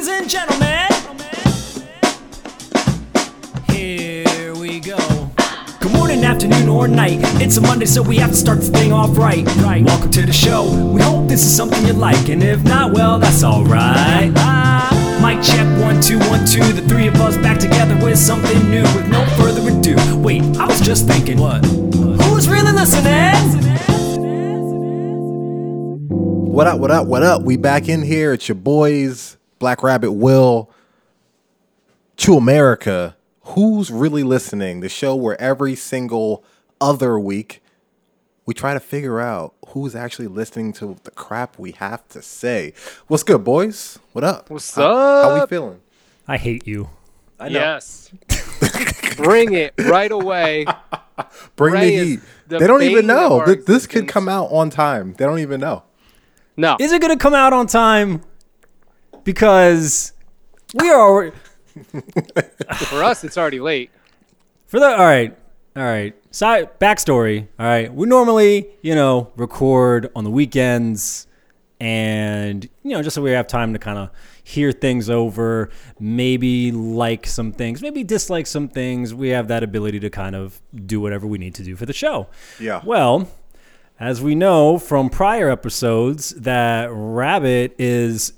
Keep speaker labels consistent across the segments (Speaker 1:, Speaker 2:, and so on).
Speaker 1: Ladies and gentlemen, here we go. Good morning, afternoon, or night. It's a Monday, so we have to start this thing off right. Right. Welcome to the show. We hope this is something you like, and if not, well, that's alright. Mic check one two one two. The three of us back together with something new. With no further ado, wait, I was just thinking. What? Who's really listening?
Speaker 2: What up, what up, what up? We back in here. It's your boys, Black Rabbit Will, True America. Who's really listening? The show where every single other week we try to figure out who's actually listening to the crap we have to say. What's good, boys? What up?
Speaker 3: What's
Speaker 2: How, how we feeling?
Speaker 1: I hate you.
Speaker 2: I know.
Speaker 3: Yes. Bring it right away.
Speaker 2: Bring
Speaker 3: Ray
Speaker 2: the heat.
Speaker 3: the
Speaker 2: They don't even know.
Speaker 3: our
Speaker 2: Th- This could come out on time. They don't even know.
Speaker 3: No.
Speaker 1: Is it gonna come out on time? Because we are already-
Speaker 3: For us, it's already late.
Speaker 1: For the all right, all right. Side backstory. All right, we normally you know record on the weekends, and you know just so we have time to kind of hear things over, maybe like some things, maybe dislike some things. We have that ability to kind of do whatever we need to do for the show.
Speaker 2: Yeah.
Speaker 1: Well, as we know from prior episodes, that Rabbit is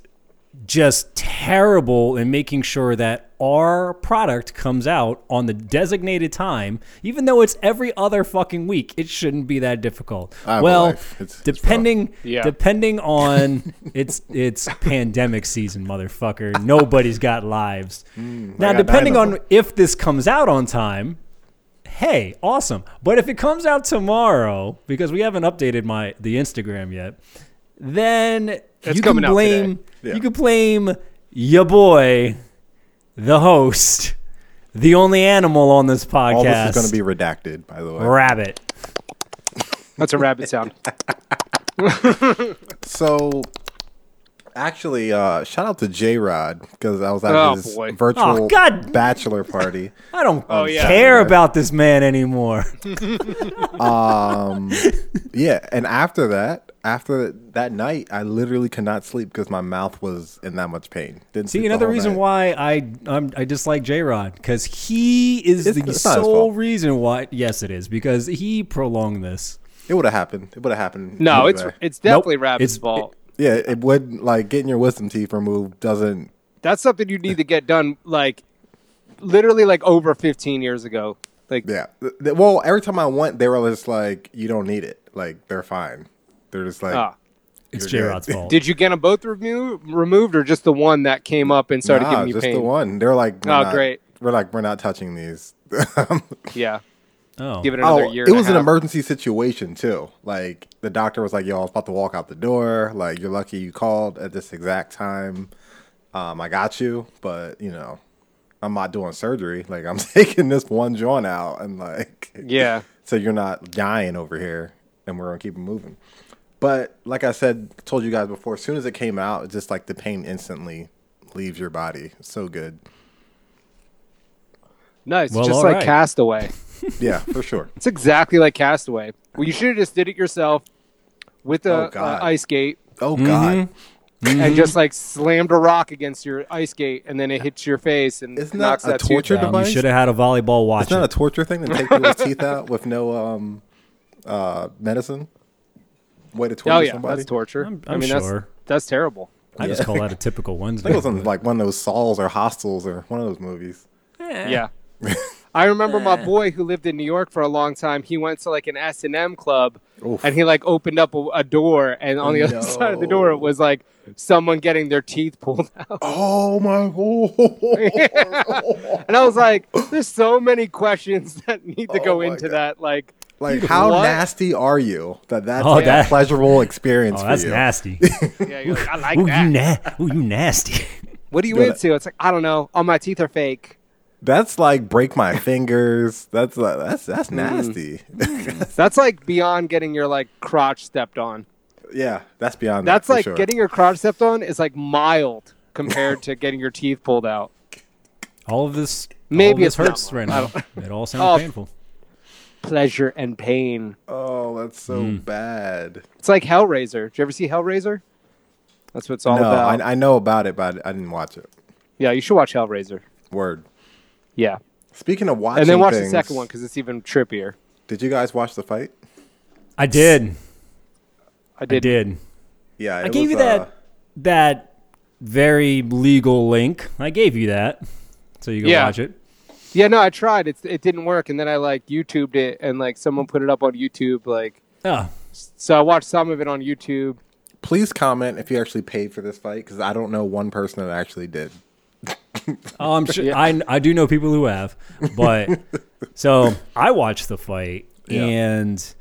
Speaker 1: just terrible in making sure that our product comes out on the designated time, even though it's every other fucking week. It shouldn't be that difficult.
Speaker 2: I have a
Speaker 1: well,
Speaker 2: life. It's- it's
Speaker 1: depending
Speaker 3: Yeah.
Speaker 1: depending on it's it's pandemic season, motherfucker. Nobody's got lives. now,
Speaker 2: Mm, got
Speaker 1: depending on if this comes out on time, hey, awesome. But if it comes out tomorrow, because we haven't updated my the Instagram yet, then
Speaker 3: It's
Speaker 1: you can
Speaker 3: coming out
Speaker 1: blame
Speaker 3: today.
Speaker 2: Yeah.
Speaker 1: you can blame your boy, the host, the only animal on this podcast.
Speaker 2: All this is going to be redacted, by the way.
Speaker 1: rabbit.
Speaker 3: That's a rabbit sound.
Speaker 2: So, actually, uh, shout out to J Rod because I was at
Speaker 3: Oh,
Speaker 2: his
Speaker 3: boy.
Speaker 2: virtual
Speaker 1: Oh, God.
Speaker 2: bachelor party.
Speaker 1: I don't
Speaker 3: Oh, yeah.
Speaker 1: care
Speaker 2: Yeah.
Speaker 1: about this man anymore.
Speaker 2: Um, yeah, and after that, after that night, I literally could not sleep because my mouth was in that much pain. Didn't
Speaker 1: See,
Speaker 2: sleep the
Speaker 1: another reason
Speaker 2: night.
Speaker 1: why I I'm, I dislike J Rod because he is
Speaker 2: It's-
Speaker 1: the
Speaker 2: it's
Speaker 1: sole reason why. Yes, it is because he prolonged this.
Speaker 2: it would have happened. It would have happened.
Speaker 3: No, it's
Speaker 2: anyway.
Speaker 3: it's definitely
Speaker 1: Nope.
Speaker 3: rabbit's
Speaker 1: It's-
Speaker 3: fault.
Speaker 2: Yeah, it would like getting your wisdom teeth removed doesn't.
Speaker 3: That's something you need to get done like literally like over 15 years ago. Like
Speaker 2: Yeah, Th- th- well, every time I went, they were just like, "You don't need it. Like they're fine." They're just like,
Speaker 3: ah.
Speaker 1: It's
Speaker 2: You're
Speaker 1: J. Rod's fault.
Speaker 3: Did you get them both remo- removed or just the one that came up and started
Speaker 2: nah,
Speaker 3: giving you
Speaker 2: just
Speaker 3: pain?
Speaker 2: the one. They're like, we're
Speaker 3: Oh,
Speaker 2: not-
Speaker 3: great.
Speaker 2: We're like, we're not touching these.
Speaker 3: Yeah.
Speaker 1: Oh,
Speaker 3: Give it another
Speaker 2: oh,
Speaker 3: year.
Speaker 2: it was an
Speaker 3: half.
Speaker 2: emergency situation too. Like the doctor was like, "Yo, I was about to walk out the door. Like you're lucky you called at this exact time. Um, I got you, but you know, I'm not doing surgery. Like I'm taking this one joint out, and like,
Speaker 3: Yeah.
Speaker 2: so you're not dying over here, and we're gonna keep it moving." But like I said, told you guys before, as soon as it came out, it's just like the pain instantly leaves your body. So good.
Speaker 3: Nice.
Speaker 1: Well,
Speaker 3: just like
Speaker 1: right.
Speaker 3: Castaway.
Speaker 2: Yeah, for sure.
Speaker 3: It's exactly like Castaway. Well, you should have just did it yourself with
Speaker 2: Oh,
Speaker 3: a
Speaker 2: God.
Speaker 3: uh, ice skate
Speaker 2: Oh God.
Speaker 3: and just like slammed a rock against your ice skate and then it hits your face and
Speaker 2: Isn't that
Speaker 3: knocks
Speaker 2: a
Speaker 3: that,
Speaker 2: torture
Speaker 3: tooth out.
Speaker 1: Um, you
Speaker 2: device?
Speaker 1: should have had a volleyball watch.
Speaker 2: It's not a torture thing to take people's teeth out with no um uh medicine. Way to torture
Speaker 3: Oh yeah,
Speaker 2: somebody.
Speaker 3: that's torture.
Speaker 1: I'm-
Speaker 3: I
Speaker 1: I'm
Speaker 3: mean,
Speaker 1: sure.
Speaker 3: that's that's terrible.
Speaker 1: I just call that a typical
Speaker 2: one.
Speaker 1: I
Speaker 2: think it was on like one of those Saws or Hostels or one of those movies.
Speaker 3: yeah. Yeah. I remember my boy who lived in New York for a long time. He went to like an S and M club,
Speaker 2: Oof.
Speaker 3: and he like opened up a, a door, and on the other side of the door it was like someone getting their teeth pulled out.
Speaker 2: Oh my god!
Speaker 3: And I was like, "There's so many questions that need to
Speaker 2: Oh
Speaker 3: go
Speaker 2: my
Speaker 3: into
Speaker 2: God.
Speaker 3: that." Like,
Speaker 2: like
Speaker 3: Dude,
Speaker 2: how
Speaker 3: what?
Speaker 2: nasty are you that that's
Speaker 1: Oh,
Speaker 2: like
Speaker 1: that-
Speaker 2: a pleasurable experience
Speaker 1: oh,
Speaker 2: for
Speaker 1: that's
Speaker 2: you?
Speaker 1: nasty.
Speaker 3: yeah, you're like, I like
Speaker 1: Ooh,
Speaker 3: that.
Speaker 1: you na- Ooh, you nasty.
Speaker 3: what are you
Speaker 2: Good.
Speaker 3: into? It's like I don't know. All my teeth are fake.
Speaker 2: That's like break my fingers. That's like, that's that's
Speaker 3: Mm.
Speaker 2: nasty.
Speaker 3: That's like beyond getting your like crotch stepped on.
Speaker 2: yeah, that's beyond.
Speaker 3: That's
Speaker 2: that,
Speaker 3: like
Speaker 2: sure.
Speaker 3: getting your crotch stepped on is like mild compared to getting your teeth pulled out.
Speaker 1: All of this
Speaker 3: Maybe
Speaker 1: all of
Speaker 3: it's
Speaker 1: this hurts right now. It all sounds
Speaker 3: Oh.
Speaker 1: painful.
Speaker 3: Pleasure and pain.
Speaker 2: Oh, that's so
Speaker 3: Hmm.
Speaker 2: bad.
Speaker 3: It's like Hellraiser. Did you ever see Hellraiser? That's what it's all
Speaker 2: no,
Speaker 3: about.
Speaker 2: I, I know about it, but I didn't watch it.
Speaker 3: yeah, you should watch Hellraiser.
Speaker 2: Word.
Speaker 3: Yeah,
Speaker 2: Speaking of watching,
Speaker 3: and then watch
Speaker 2: things,
Speaker 3: the second one because it's even trippier.
Speaker 2: Did you guys watch the fight?
Speaker 1: I did.
Speaker 3: I did.
Speaker 1: I
Speaker 3: did.
Speaker 1: did.
Speaker 2: Yeah,
Speaker 1: I gave
Speaker 2: was,
Speaker 1: you that
Speaker 2: uh,
Speaker 1: that very legal link. I gave you that, so you can
Speaker 3: Yeah.
Speaker 1: watch it.
Speaker 3: Yeah, no, I tried. It it didn't work, and then I like YouTubed it, and like someone put it up on YouTube. Like,
Speaker 1: Oh,
Speaker 3: so I watched some of it on YouTube.
Speaker 2: please comment if you actually paid for this fight because I don't know one person that actually did.
Speaker 1: Oh, I'm sure.
Speaker 3: Yeah.
Speaker 1: I I do know people who have, but so I watched the fight
Speaker 2: Yeah.
Speaker 1: and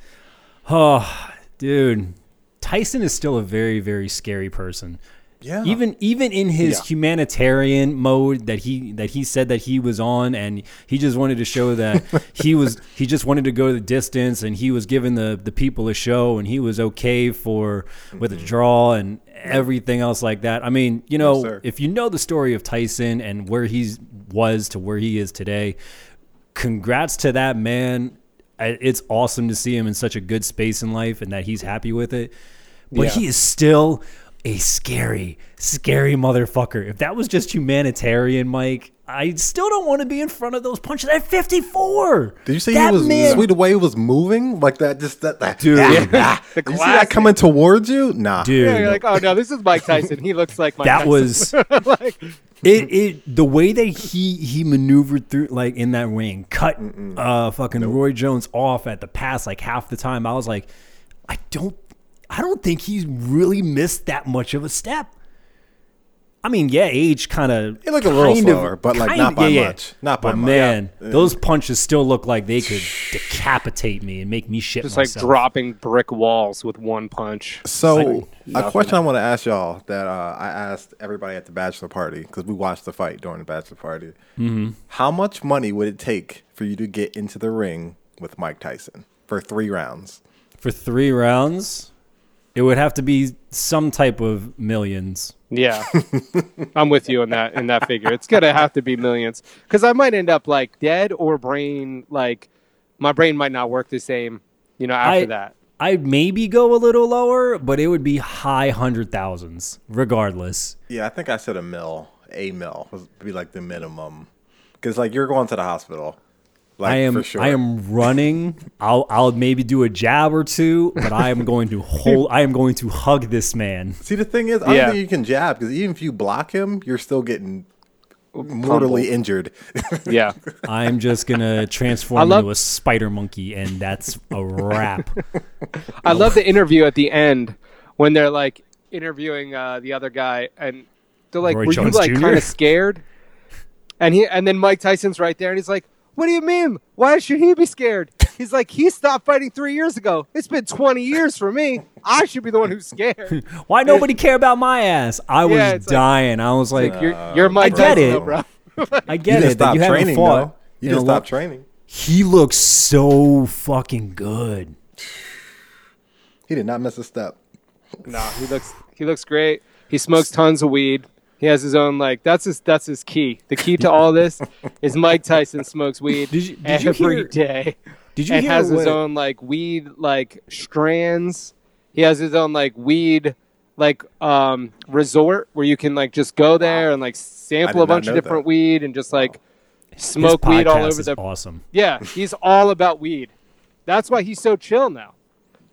Speaker 1: oh, dude, Tyson is still a very very scary person.
Speaker 2: Yeah,
Speaker 1: Even even in his
Speaker 2: Yeah.
Speaker 1: humanitarian mode that he that he said that he was on, and he just wanted to show that he was he just wanted to go the distance, and he was giving the the people a show, and he was okay for with a mm-hmm. draw and everything else like that. I mean, you know,
Speaker 2: sir.
Speaker 1: if you know the story of Tyson and where he was to where he is today, congrats to that man. It's awesome to see him in such a good space in life and that he's happy with it. But
Speaker 3: Yeah.
Speaker 1: he is still a scary, scary motherfucker. If that was just humanitarian, Mike, I still don't want to be in front of those punches at 54.
Speaker 2: Did you see
Speaker 1: that
Speaker 2: he was
Speaker 1: man?
Speaker 2: sweet the way he was moving like that? Just that, that
Speaker 1: Dude.
Speaker 2: ah,
Speaker 1: Yeah.
Speaker 2: ah.
Speaker 3: The
Speaker 2: you see that coming towards you? Nah,
Speaker 1: Dude,
Speaker 3: Yeah, you're like, oh no, this is Mike Tyson. He looks like Mike.
Speaker 1: that
Speaker 3: Tyson.
Speaker 1: was
Speaker 3: like,
Speaker 1: it, it the way that he he maneuvered through like in that ring cut uh fucking roy jones off at the pass like half the time i was like i don't i don't think he's really missed that much of a step i mean yeah age kind of
Speaker 2: He looked a little slower, but, like, not by much. Not by
Speaker 1: but
Speaker 2: much.
Speaker 1: man
Speaker 2: Yeah.
Speaker 1: those punches still look like they could decapitate me and make me shit
Speaker 3: just like dropping brick walls with one punch.
Speaker 2: So, a question I want to ask y'all that uh, I asked everybody at the bachelor party because we watched the fight during the bachelor party. Mm-hmm. How much money would it take for you to get into the ring with Mike Tyson for three rounds?
Speaker 1: for three rounds it would have to be some type of millions
Speaker 3: Yeah, I'm with you in that in that figure. It's gonna have to be millions because I might end up like dead or brain like my brain might not work the same. You know, after
Speaker 1: I-
Speaker 3: that.
Speaker 1: I'd maybe go a little lower, but it would be high hundred thousands, regardless.
Speaker 2: Yeah, I think I said a mil. A mil would be like the minimum because like you're going to the hospital. Like
Speaker 1: I am
Speaker 2: for sure.
Speaker 1: I am running. I'll I'll maybe do a jab or two, but I am going to hold I am going to hug this man.
Speaker 2: See, the thing is, I don't
Speaker 3: Yeah.
Speaker 2: think you can jab because even if you block him, you're still getting mortally
Speaker 3: Pummeled.
Speaker 2: injured.
Speaker 3: Yeah,
Speaker 1: I'm just gonna transform
Speaker 3: I love-
Speaker 1: into a spider monkey and that's a wrap.
Speaker 3: I love the interview at the end when they're like interviewing uh, the other guy and they're like,
Speaker 1: Roy
Speaker 3: "Were
Speaker 1: Jones
Speaker 3: you like kind of scared?" And he and then Mike Tyson's right there and he's like, "What do you mean? Why should he be scared?" He's like, "He stopped fighting three years ago. It's been 20 years for me. I should be the one who's scared."
Speaker 1: Why nobody care about my ass? I was
Speaker 3: Yeah, it's like-
Speaker 1: dying. I was like,
Speaker 3: You're you're Mike
Speaker 1: I get it.
Speaker 3: though, bro.
Speaker 1: I get
Speaker 2: didn't
Speaker 1: it that
Speaker 2: stop
Speaker 1: you
Speaker 2: training,
Speaker 1: fought.
Speaker 2: though. You
Speaker 1: in a lo-
Speaker 2: stop training.
Speaker 1: He looks so fucking good.
Speaker 2: He did not miss a step.
Speaker 3: No, he looks he looks great. He smokes tons of weed. He has his own like that's his that's his key. The key to all this is Mike Tyson smokes weed
Speaker 1: Did you- did you
Speaker 3: every
Speaker 1: hear-
Speaker 3: day.
Speaker 1: Did you
Speaker 3: and
Speaker 1: hear
Speaker 3: has his own like weed like strands. He has his own like weed like um resort where you can like just go there and like sample a bunch of different
Speaker 2: that.
Speaker 3: weed and just like smoke weed all over the
Speaker 1: awesome.
Speaker 3: Yeah, he's all about weed. That's why he's so chill now.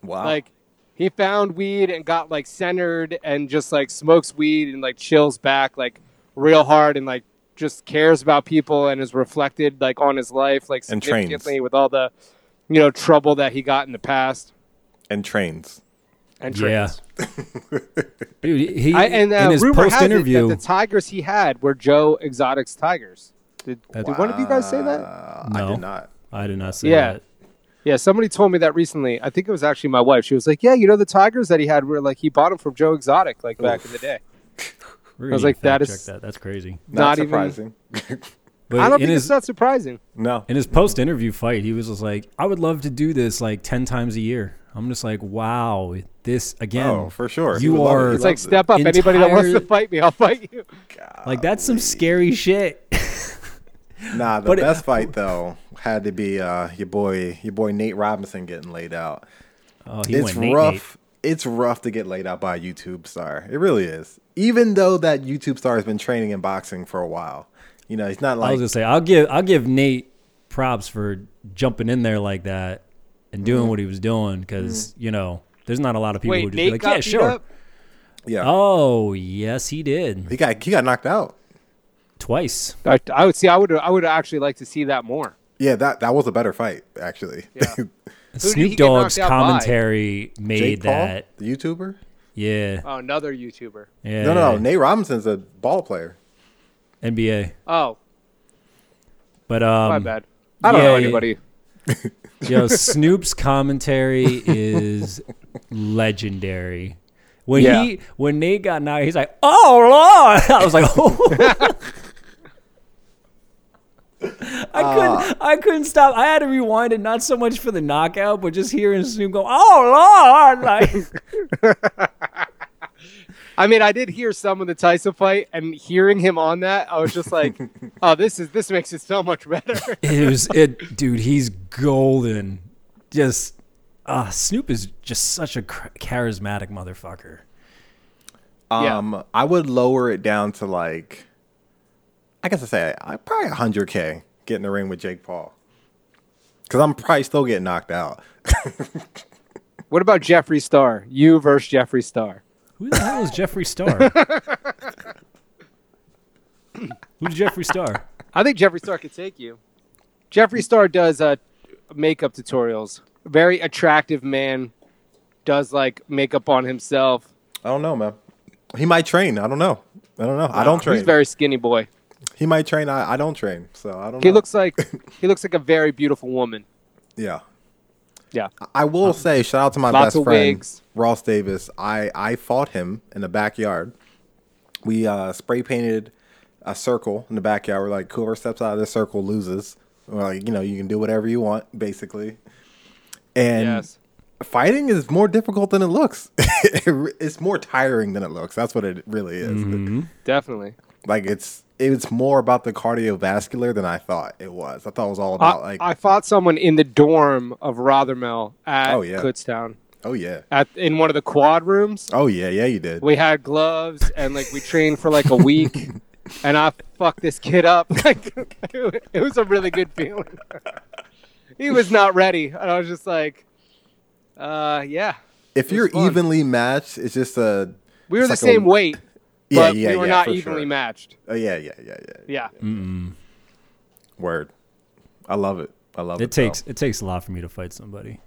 Speaker 2: Wow.
Speaker 3: Like he found weed and got like centered and just like smokes weed and like chills back like real hard and like just cares about people and is reflected like on his life like
Speaker 2: And trains.
Speaker 3: significantly with all the you know trouble that he got in the past
Speaker 2: and trains.
Speaker 3: and trains.
Speaker 1: Yeah.
Speaker 3: trains.
Speaker 1: Dude, he,
Speaker 3: I, and uh,
Speaker 1: in his
Speaker 3: rumor
Speaker 1: post
Speaker 3: has it
Speaker 1: interview,
Speaker 3: that the tigers he had were Joe Exotic's tigers. Did,
Speaker 1: That-
Speaker 3: did one of you guys say that?
Speaker 2: Uh,
Speaker 1: No.
Speaker 2: I did not.
Speaker 1: I did not say
Speaker 3: Yeah.
Speaker 1: that.
Speaker 3: Yeah, somebody told me that recently. I think it was actually my wife. She was like, "Yeah, you know the tigers that he had were like he bought them from Joe Exotic like back in the day."
Speaker 1: We're
Speaker 3: I was like,
Speaker 1: fact
Speaker 3: that
Speaker 1: check
Speaker 3: is-
Speaker 1: that. That's crazy.
Speaker 2: Not,
Speaker 3: Not even-
Speaker 2: surprising.
Speaker 1: But
Speaker 3: I don't think
Speaker 1: his
Speaker 3: it's not surprising.
Speaker 2: no.
Speaker 1: in his post interview fight, he was just like, "I would love to do this like ten times a year." I'm just like, "Wow, this again."
Speaker 2: Oh, for sure.
Speaker 1: You
Speaker 2: would love it.
Speaker 1: are
Speaker 3: It's like step up. Anybody that wants to fight me, I'll fight you.
Speaker 1: like that's some scary shit.
Speaker 2: Nah, the
Speaker 1: But it-
Speaker 2: best fight though had to be uh, your boy, your boy Nate Robinson getting laid out.
Speaker 1: Oh, he
Speaker 2: it's
Speaker 1: went Nate,
Speaker 2: rough.
Speaker 1: Nate.
Speaker 2: it's rough to get laid out by a YouTube star. It really is. Even though that YouTube star has been training in boxing for a while. You know, he's not like.
Speaker 1: I
Speaker 2: like
Speaker 1: was gonna say I'll give I'll give Nate props for jumping in there like that and doing
Speaker 2: Mm-hmm.
Speaker 1: what he was doing because you know there's not a lot of people who
Speaker 3: Wait,
Speaker 1: just
Speaker 3: Nate
Speaker 1: be like,
Speaker 3: got
Speaker 1: yeah,
Speaker 3: beat
Speaker 1: sure.
Speaker 3: up?
Speaker 2: yeah.
Speaker 1: Oh yes, he did
Speaker 2: He got he got knocked out.
Speaker 1: Twice.
Speaker 3: I, I would see. I would. I would actually like to see that more.
Speaker 2: Yeah, that that was a better fight actually.
Speaker 3: Yeah. Who did he
Speaker 1: Snoop Dogg's
Speaker 3: knocked by?
Speaker 1: commentary made
Speaker 2: Jake Paul,
Speaker 1: that.
Speaker 2: the YouTuber.
Speaker 1: Yeah,
Speaker 3: Oh, another YouTuber.
Speaker 1: yeah.
Speaker 2: No, no, no. Nate Robinson's a ball player.
Speaker 1: NBA.
Speaker 3: Oh,
Speaker 1: But um,
Speaker 3: my bad. I don't know anybody.
Speaker 1: Yo, Snoop's commentary is legendary. When
Speaker 3: Yeah.
Speaker 1: he when Nate got knocked, he's like, "Oh Lord!" I was like, "Oh." I couldn't. I couldn't stop. I had to rewind it, not so much for the knockout, but just hearing Snoop go, "Oh Lord!" Like,
Speaker 3: I mean, I did hear some of the Tyson fight, and hearing him on that, I was just like, "Oh, this is this makes it so much better."
Speaker 1: it was it, dude. He's golden. Just, uh, Snoop is just such a charismatic motherfucker.
Speaker 3: Yeah.
Speaker 2: Um, I would lower it down to like, I guess I say I probably hundred k get in the ring with Jake Paul, because I'm probably still getting knocked out.
Speaker 3: what about Jeffree Star? You versus Jeffree Star.
Speaker 1: Who the hell is Jeffree Star? Who's Jeffree Star?
Speaker 3: I think Jeffree Star could take you. Jeffree Star does uh, makeup tutorials. Very attractive man. Does like makeup on himself.
Speaker 2: I don't know, man. He might train. I don't know. I don't know. I don't train.
Speaker 3: He's very skinny boy.
Speaker 2: He might train. I, I don't train, so I don't.
Speaker 3: He
Speaker 2: know.
Speaker 3: looks like he looks like a very beautiful woman.
Speaker 2: Yeah.
Speaker 3: Yeah.
Speaker 2: I will say, shout out to my best friend
Speaker 3: wigs.
Speaker 2: Ross Davis. I I fought him in the backyard. We uh, spray painted a circle in the backyard. We're like, whoever steps out of this circle loses. We're like, you know, you can do whatever you want, basically. And
Speaker 3: yes.
Speaker 2: fighting is more difficult than it looks. it's more tiring than it looks. That's what it really is.
Speaker 3: Mm-hmm. Definitely.
Speaker 2: Like it's it's more about the cardiovascular than I thought it was. I thought it was all
Speaker 3: I,
Speaker 2: about like,
Speaker 3: I fought someone in the dorm of Rothermel at
Speaker 2: Oh, yeah.
Speaker 3: Kutztown.
Speaker 2: oh yeah,
Speaker 3: At in one of the quad rooms.
Speaker 2: oh yeah, yeah, you did.
Speaker 3: We had gloves and like we trained for like a week, and I fucked this kid up. Like it was a really good feeling. he was not ready, and I was just like, uh, yeah.
Speaker 2: if you're
Speaker 3: fun.
Speaker 2: evenly matched, it's just a.
Speaker 3: We were the
Speaker 2: like a-
Speaker 3: same weight,
Speaker 2: Yeah,
Speaker 3: but
Speaker 2: yeah,
Speaker 3: we were
Speaker 2: yeah,
Speaker 3: not
Speaker 2: for
Speaker 3: evenly
Speaker 2: sure.
Speaker 3: matched.
Speaker 2: Oh yeah, yeah, yeah, yeah.
Speaker 3: Yeah.
Speaker 2: Word. I love it. I love it.
Speaker 1: It takes it takes a lot for me to fight somebody.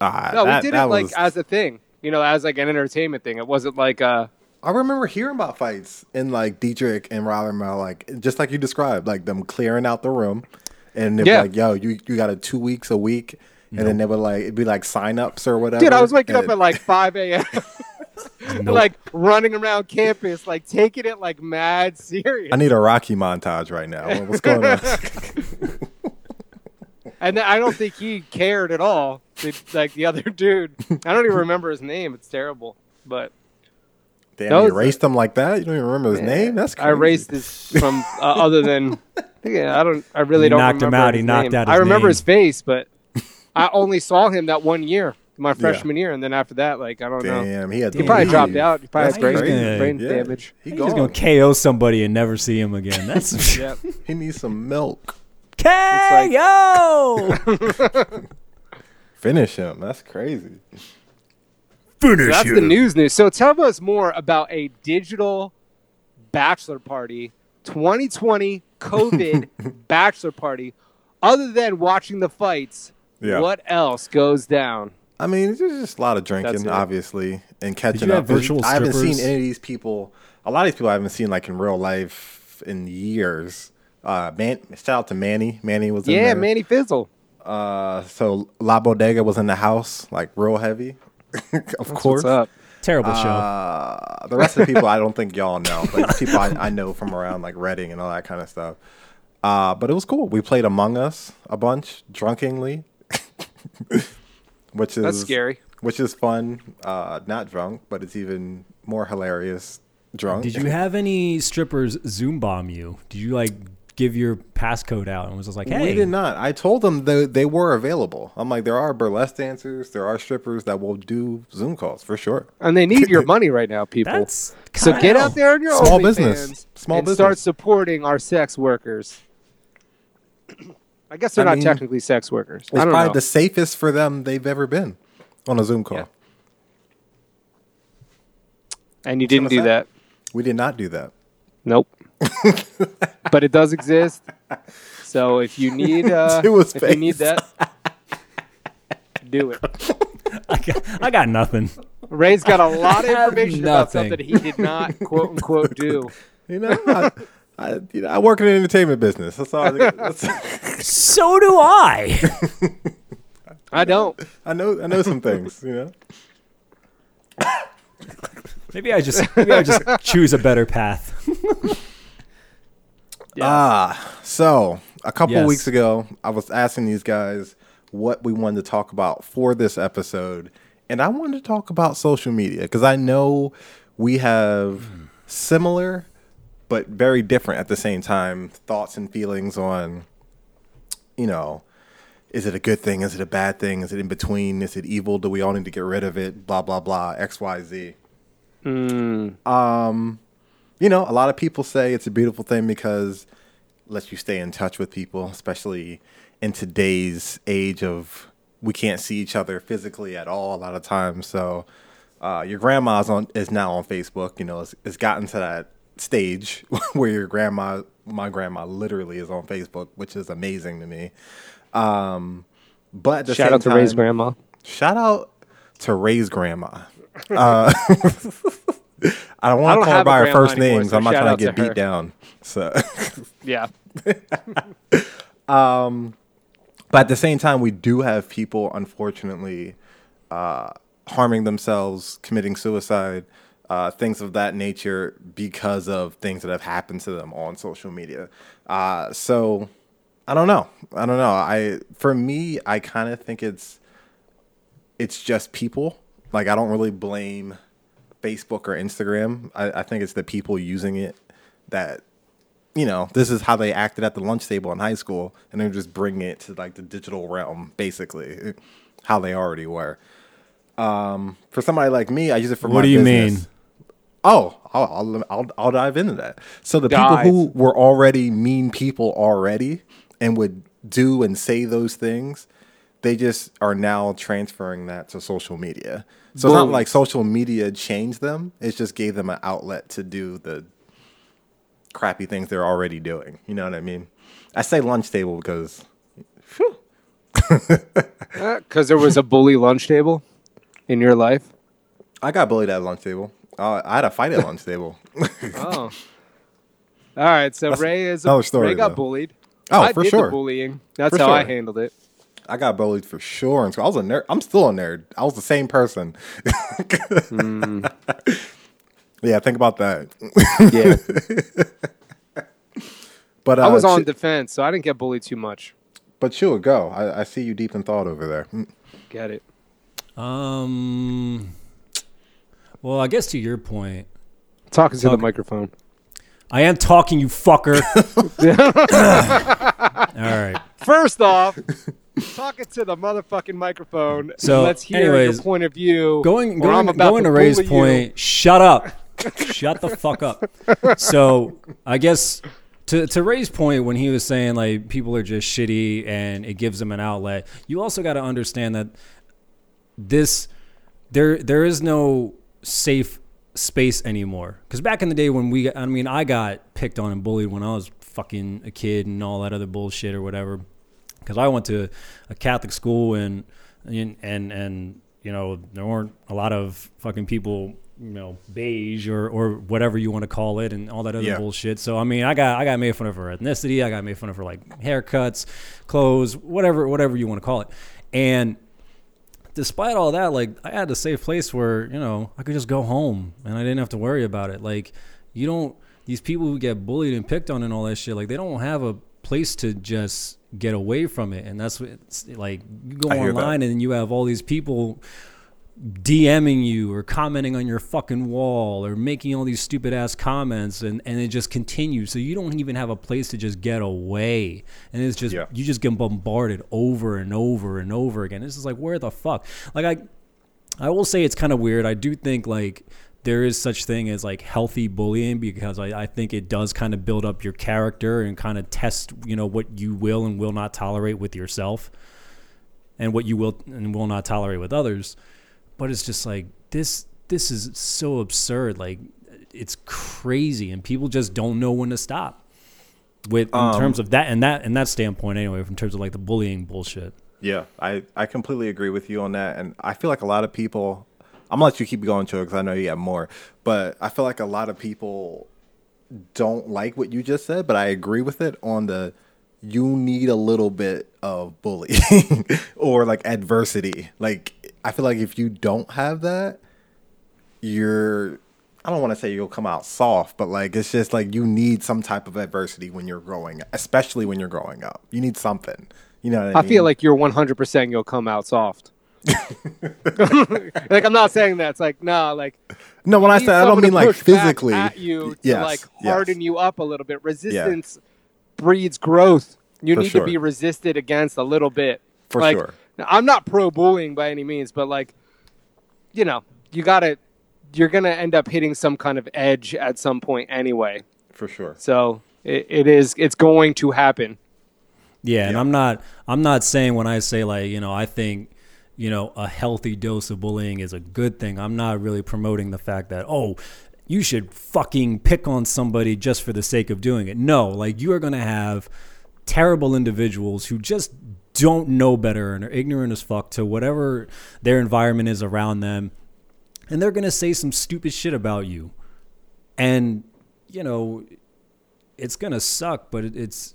Speaker 2: though. Ah,
Speaker 3: No,
Speaker 2: that-
Speaker 3: we did
Speaker 2: that
Speaker 3: it like as a thing, you know, as like an entertainment thing. It wasn't like uh
Speaker 2: I remember hearing about fights in like Dietrich and Rothermel, like just like you described, like them clearing out the room, and they'd
Speaker 3: Yeah.
Speaker 2: like, "Yo, you you got a two weeks a week," and then they would like it'd be like sign ups or whatever.
Speaker 3: Dude, I was waking up at like 5 a.m. like running around campus, like taking it like mad serious.
Speaker 2: I need a Rocky montage right now. What's going on?
Speaker 3: and I don't think he cared at all. The- Like the other dude, I don't even remember his name. It's terrible. But
Speaker 2: Damn,
Speaker 3: That
Speaker 2: you erased him like that. You don't even remember his name. That's crazy.
Speaker 3: I erased this from uh, other than yeah. I don't. I really
Speaker 1: You
Speaker 3: don't.
Speaker 1: knocked him
Speaker 3: remember
Speaker 1: out, he knocked
Speaker 3: name.
Speaker 1: out
Speaker 3: I remember
Speaker 1: name.
Speaker 3: his face, but I only saw him that one year, my freshman year, and then after that, like I don't know.
Speaker 2: Damn, he had.
Speaker 3: He probably
Speaker 2: leave.
Speaker 3: dropped out. He probably
Speaker 2: That's
Speaker 3: had brain,
Speaker 2: crazy.
Speaker 3: brain
Speaker 2: Yeah.
Speaker 3: damage.
Speaker 2: He
Speaker 1: He's gonna. KO somebody and never see him again. That's
Speaker 3: Yep.
Speaker 2: He needs some milk.
Speaker 1: KO.
Speaker 2: Finish him. That's crazy.
Speaker 3: So that's the news news. So tell us more about a digital bachelor party, 2020 COVID bachelor party. Other than watching the fights,
Speaker 2: Yeah.
Speaker 3: what else goes down?
Speaker 2: I mean, there's just a lot of drinking, obviously, and catching up.
Speaker 1: virtual
Speaker 2: I haven't seen any of these people. A lot of these people I haven't seen like in real life in years. Uh, man, shout out to Manny. Manny was in
Speaker 3: Yeah,
Speaker 2: there.
Speaker 3: Manny Fizzle.
Speaker 2: Uh, so La Bodega was in the house, like real heavy. of course.
Speaker 3: What's up?
Speaker 1: Terrible show.
Speaker 2: Uh, the rest of the people I don't think y'all know. Like people I, I know from around like Reading and all that kind of stuff. Uh, but it was cool. We played Among Us a bunch, drunkenly, which is
Speaker 3: That's scary.
Speaker 2: Which is fun. Uh, not drunk, but it's even more hilarious drunk.
Speaker 1: Did you have any strippers Zoom bomb you? Did you like give your passcode out and was just like, hey,
Speaker 2: We did not. I told them they, they were available. I'm like, there are burlesque dancers, there are strippers that will do Zoom calls for sure.
Speaker 3: And they need your money right now, people.
Speaker 1: that's
Speaker 3: so get out there in your
Speaker 2: Small
Speaker 3: OnlyFans
Speaker 2: business. Small
Speaker 3: and
Speaker 2: business.
Speaker 3: start supporting our sex workers. I guess they're
Speaker 2: I
Speaker 3: not
Speaker 2: mean,
Speaker 3: technically sex workers.
Speaker 2: It's
Speaker 3: I don't
Speaker 2: probably
Speaker 3: know.
Speaker 2: the safest for them they've ever been on a Zoom call.
Speaker 3: Yeah. and you didn't do
Speaker 2: that?
Speaker 3: that.
Speaker 2: We did not do that.
Speaker 3: Nope. but it does exist. So if you need, uh, if you need that, do it.
Speaker 1: I got, I got nothing.
Speaker 3: Ray's got a lot of information about
Speaker 1: nothing.
Speaker 3: something he did not quote unquote do.
Speaker 2: You know, I, I, you know, I work in the entertainment business. That's all. I, that's,
Speaker 1: So do I.
Speaker 3: I don't.
Speaker 2: I know. I know some things. You know.
Speaker 1: Maybe I just maybe I just choose a better path.
Speaker 2: Ah, so a couple
Speaker 1: Yes.
Speaker 2: weeks ago, I was asking these guys what we wanted to talk about for this episode, and I wanted to talk about social media because I know we have similar but very different at the same time thoughts and feelings on, you know, is it a good thing? Is it a bad thing? Is it in between? Is it evil? Do we all need to get rid of it? Blah blah blah. X Y Z Um, you know, a lot of people say it's a beautiful thing because it lets you stay in touch with people, especially in today's age of we can't see each other physically at all a lot of times. So uh, your grandma's on is now on Facebook. You know, it's, it's gotten to that stage where your grandma, my grandma, literally is on Facebook, which is amazing to me. Um, but the
Speaker 3: Shout
Speaker 2: same
Speaker 3: out to Ray's grandma.
Speaker 2: Shout out to Ray's grandma. Uh, I don't want to call her by her first
Speaker 3: anymore,
Speaker 2: names.
Speaker 3: so
Speaker 2: I'm not trying to get
Speaker 3: to her.
Speaker 2: beat down. So,
Speaker 3: Yeah.
Speaker 2: but at the same time, we do have people, unfortunately, uh, harming themselves, committing suicide, uh, things of that nature because of things that have happened to them on social media. Uh, so, I don't know. I don't know. I for me, I kind of think it's it's just people. Like I don't really blame Facebook or Instagram. I, I think it's the people using it that you know this is how they acted at the lunch table in high school, and they're just bringing it to like the digital realm, basically how they already were. Um, for somebody like me, I use it for my.
Speaker 1: What do you
Speaker 2: business.
Speaker 1: mean?
Speaker 2: Oh, I'll, I'll, I'll, I'll dive into that. So the
Speaker 3: Dive.
Speaker 2: people who were already mean people already and would do and say those things, they just are now transferring that to social media. So it's not like social media changed them. It just gave them an outlet to do the crappy things they're already doing. You know what I mean? I say lunch table because
Speaker 3: Because uh, there was a bully lunch table in your life.
Speaker 2: I got bullied at lunch table. Uh, I had a fight at lunch table.
Speaker 3: Oh. All right. So Ray is
Speaker 2: another story,
Speaker 3: Ray got
Speaker 2: though.
Speaker 3: bullied.
Speaker 2: Oh,
Speaker 3: I
Speaker 2: for
Speaker 3: did
Speaker 2: sure.
Speaker 3: The bullying. That's
Speaker 2: For
Speaker 3: how I
Speaker 2: sure.
Speaker 3: handled it.
Speaker 2: I got bullied for sure. And so I was a nerd. I'm still a nerd. I was the same person.
Speaker 3: Hmm.
Speaker 2: Yeah, think about that.
Speaker 3: Yeah.
Speaker 2: But uh,
Speaker 3: I was on
Speaker 2: Ch-
Speaker 3: defense, so I didn't get bullied too much.
Speaker 2: but Chua, go. I, I see you deep in thought over there. Mm.
Speaker 3: Get it?
Speaker 1: Um. Well, I guess to your point,
Speaker 3: Talking to the microphone.
Speaker 1: I am talking, you fucker. All right.
Speaker 3: First off, talking to the motherfucking microphone.
Speaker 1: So,
Speaker 3: let's hear
Speaker 1: anyways,
Speaker 3: your point of view.
Speaker 1: Going going
Speaker 3: about
Speaker 1: going
Speaker 3: to
Speaker 1: to Ray's
Speaker 3: you.
Speaker 1: point. Shut up. shut the fuck up. So I guess to to Ray's point when he was saying like people are just shitty and it gives them an outlet. You also got to understand that this there there is no safe space anymore. Because back in the day when we, I mean, I got picked on and bullied when I was fucking a kid and all that other bullshit or whatever. Because I went to a Catholic school and and and and you know there weren't a lot of fucking people you know beige or or whatever you want to call it and all that other
Speaker 2: Yeah.
Speaker 1: bullshit. So I mean, I got I got made fun of for ethnicity. I got made fun of for like haircuts, clothes, whatever whatever you want to call it, and despite all that, like I had a safe place where you know I could just go home and I didn't have to worry about it. Like you don't these people who get bullied and picked on and all that shit, like they don't have a place to just get away from it. And that's what it's like you go
Speaker 2: hear that.
Speaker 1: online and you have all these people DMing you or commenting on your fucking wall or making all these stupid ass comments and, and it just continues. So you don't even have a place to just get away. And it's just
Speaker 2: Yeah.
Speaker 1: you just get bombarded over and over and over again. It's just like where the fuck? Like I I will say it's kind of weird. I do think like there is such thing as like healthy bullying because I, I think it does kind of build up your character and kind of test, you know, what you will and will not tolerate with yourself and what you will and will not tolerate with others. But it's just like this this is so absurd. Like it's crazy and people just don't know when to stop. With in um, terms of that and that and that standpoint anyway, in terms of like the bullying bullshit.
Speaker 2: Yeah, I, I completely agree with you on that. And I feel like a lot of people, I'm to let you keep going, Joe, because I know you have more. But I feel like a lot of people don't like what you just said, but I agree with it on the you need a little bit of bullying or like adversity. Like, I feel like if you don't have that, you're. I don't want to say you'll come out soft, but like it's just like you need some type of adversity when you're growing, especially when you're growing up. You need something. You know what I,
Speaker 3: I
Speaker 2: mean?
Speaker 3: feel like you're 100% you'll come out soft. like I'm not saying that. It's like nah, like
Speaker 2: No, when I say I don't mean like physically.
Speaker 3: at you to
Speaker 2: Yes,
Speaker 3: like
Speaker 2: yes.
Speaker 3: harden you up a little bit. Resistance breeds growth. You
Speaker 2: For
Speaker 3: need
Speaker 2: sure.
Speaker 3: to be resisted against a little bit.
Speaker 2: For
Speaker 3: like,
Speaker 2: sure.
Speaker 3: Now, I'm not pro bullying by any means, but like, you know, you gotta, you're gonna end up hitting some kind of edge at some point anyway.
Speaker 2: For sure.
Speaker 3: So it, it is, it's going to happen.
Speaker 1: Yeah, and
Speaker 2: Yeah.
Speaker 1: I'm not I'm not saying when I say like, you know, I think, you know, a healthy dose of bullying is a good thing. I'm not really promoting the fact that, oh, you should fucking pick on somebody just for the sake of doing it. No, like you are going to have terrible individuals who just don't know better and are ignorant as fuck to whatever their environment is around them. And they're going to say some stupid shit about you. And, you know, it's gonna suck, but it's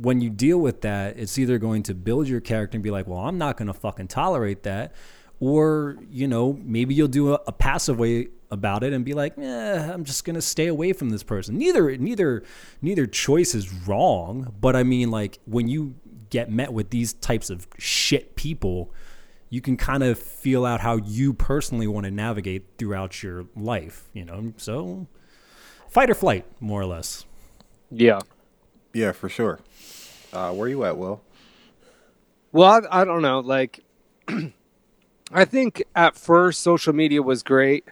Speaker 1: when you deal with that, it's either going to build your character and be like, well, I'm not gonna fucking tolerate that, or you know, maybe you'll do a, a passive way about it and be like, eh, I'm just gonna stay away from this person. Neither, neither, neither choice is wrong, but I mean, like when you get met with these types of shit people, you can kind of feel out how you personally want to navigate throughout your life, you know. So, fight or flight, more or less.
Speaker 3: Yeah.
Speaker 2: Yeah, for sure. Uh, where you at, Will?
Speaker 3: Well, I, I don't know. Like, I think at first social media was great,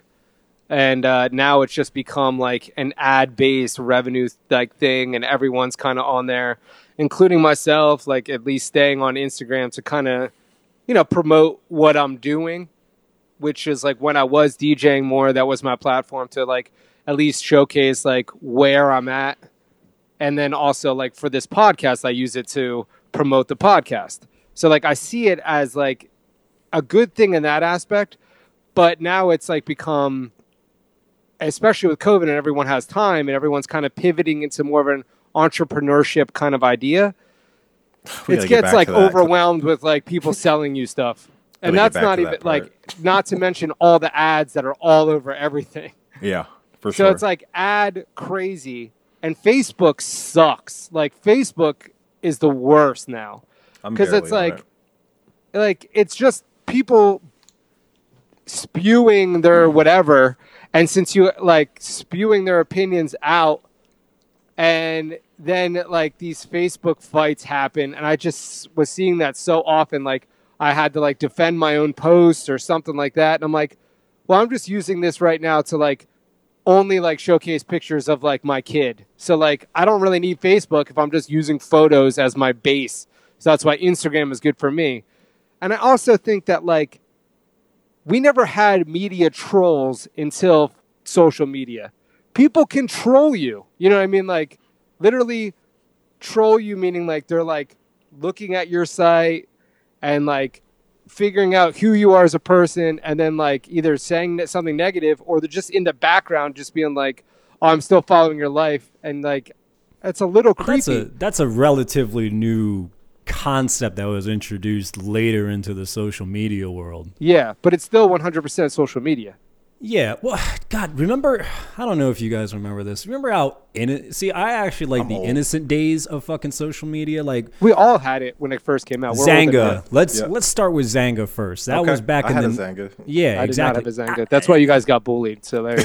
Speaker 3: and uh, now it's just become like an ad-based revenue like thing, and everyone's kind of on there, including myself. Like, at least staying on Instagram to kind of, you know, promote what I'm doing, which is like when I was DJing more, that was my platform to like at least showcase like where I'm at and then also like for this podcast i use it to promote the podcast so like i see it as like a good thing in that aspect but now it's like become especially with covid and everyone has time and everyone's kind of pivoting into more of an entrepreneurship kind of idea
Speaker 2: We
Speaker 3: it
Speaker 2: gotta get
Speaker 3: gets like
Speaker 2: that.
Speaker 3: overwhelmed with like people selling you stuff and that's not even
Speaker 2: that
Speaker 3: like not to mention all the ads that are all over everything
Speaker 2: Yeah, for
Speaker 3: so
Speaker 2: sure.
Speaker 3: So it's like ad crazy, and Facebook sucks. Like Facebook is the worst now because it's like,
Speaker 2: it.
Speaker 3: like it's just people spewing their whatever, and since you like spewing their opinions out, and then like these Facebook fights happen, and I just was seeing that so often. Like I had to like defend my own post or something like that, and I'm like, well, I'm just using this right now to like only like showcase pictures of like my kid. So like I don't really need Facebook if I'm just using photos as my base. So that's why Instagram is good for me. And I also think that like we never had media trolls until social media. People can troll you. You know what I mean? Like literally troll you meaning like they're like looking at your site and like figuring out who you are as a person and then like either saying something negative or they're just in the background just being like oh i'm still following your life and like it's a little creepy
Speaker 1: That's a that's a relatively new concept that was introduced later into the social media world.
Speaker 3: yeah but it's still 100% social media
Speaker 1: Yeah, well, God, remember? I don't know if you guys remember this. Remember how in see? I actually like
Speaker 2: I'm
Speaker 1: the
Speaker 2: old.
Speaker 1: innocent days of fucking social media, like
Speaker 3: We all had it when it first came out. We're Xanga.
Speaker 1: Let's
Speaker 2: Yeah.
Speaker 1: let's start with Xanga first. That
Speaker 2: Okay,
Speaker 1: was back
Speaker 2: I
Speaker 1: in
Speaker 2: had a
Speaker 1: the
Speaker 2: Xanga.
Speaker 1: yeah,
Speaker 3: I
Speaker 1: exactly.
Speaker 3: did not have a Xanga. That's why you guys got bullied. So there you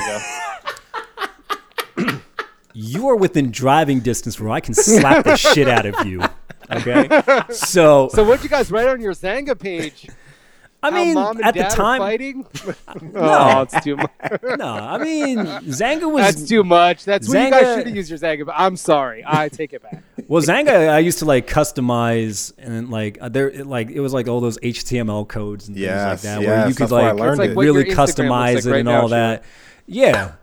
Speaker 3: go.
Speaker 1: you are within driving distance where I can slap the shit out of you. Okay, so,
Speaker 3: so what'd you guys write on your Xanga page?
Speaker 1: I mean,
Speaker 3: mom and
Speaker 1: at the
Speaker 3: dad are
Speaker 1: time,
Speaker 3: fighting. oh, it's too much.
Speaker 1: no, I mean, Xanga was
Speaker 3: That's too much. That's when you guys should have used your Xanga. But I'm sorry. I take it back.
Speaker 1: Well, Xanga, I used to like customize and like uh, there, it, like it was like all those HTML codes and
Speaker 2: Yes,
Speaker 1: things like that, where you could
Speaker 2: that's where I
Speaker 1: like,
Speaker 3: like
Speaker 1: really
Speaker 3: your
Speaker 1: customize
Speaker 3: like
Speaker 1: it
Speaker 3: right
Speaker 1: and
Speaker 3: now,
Speaker 1: all
Speaker 3: Sheila.
Speaker 1: that. Yeah,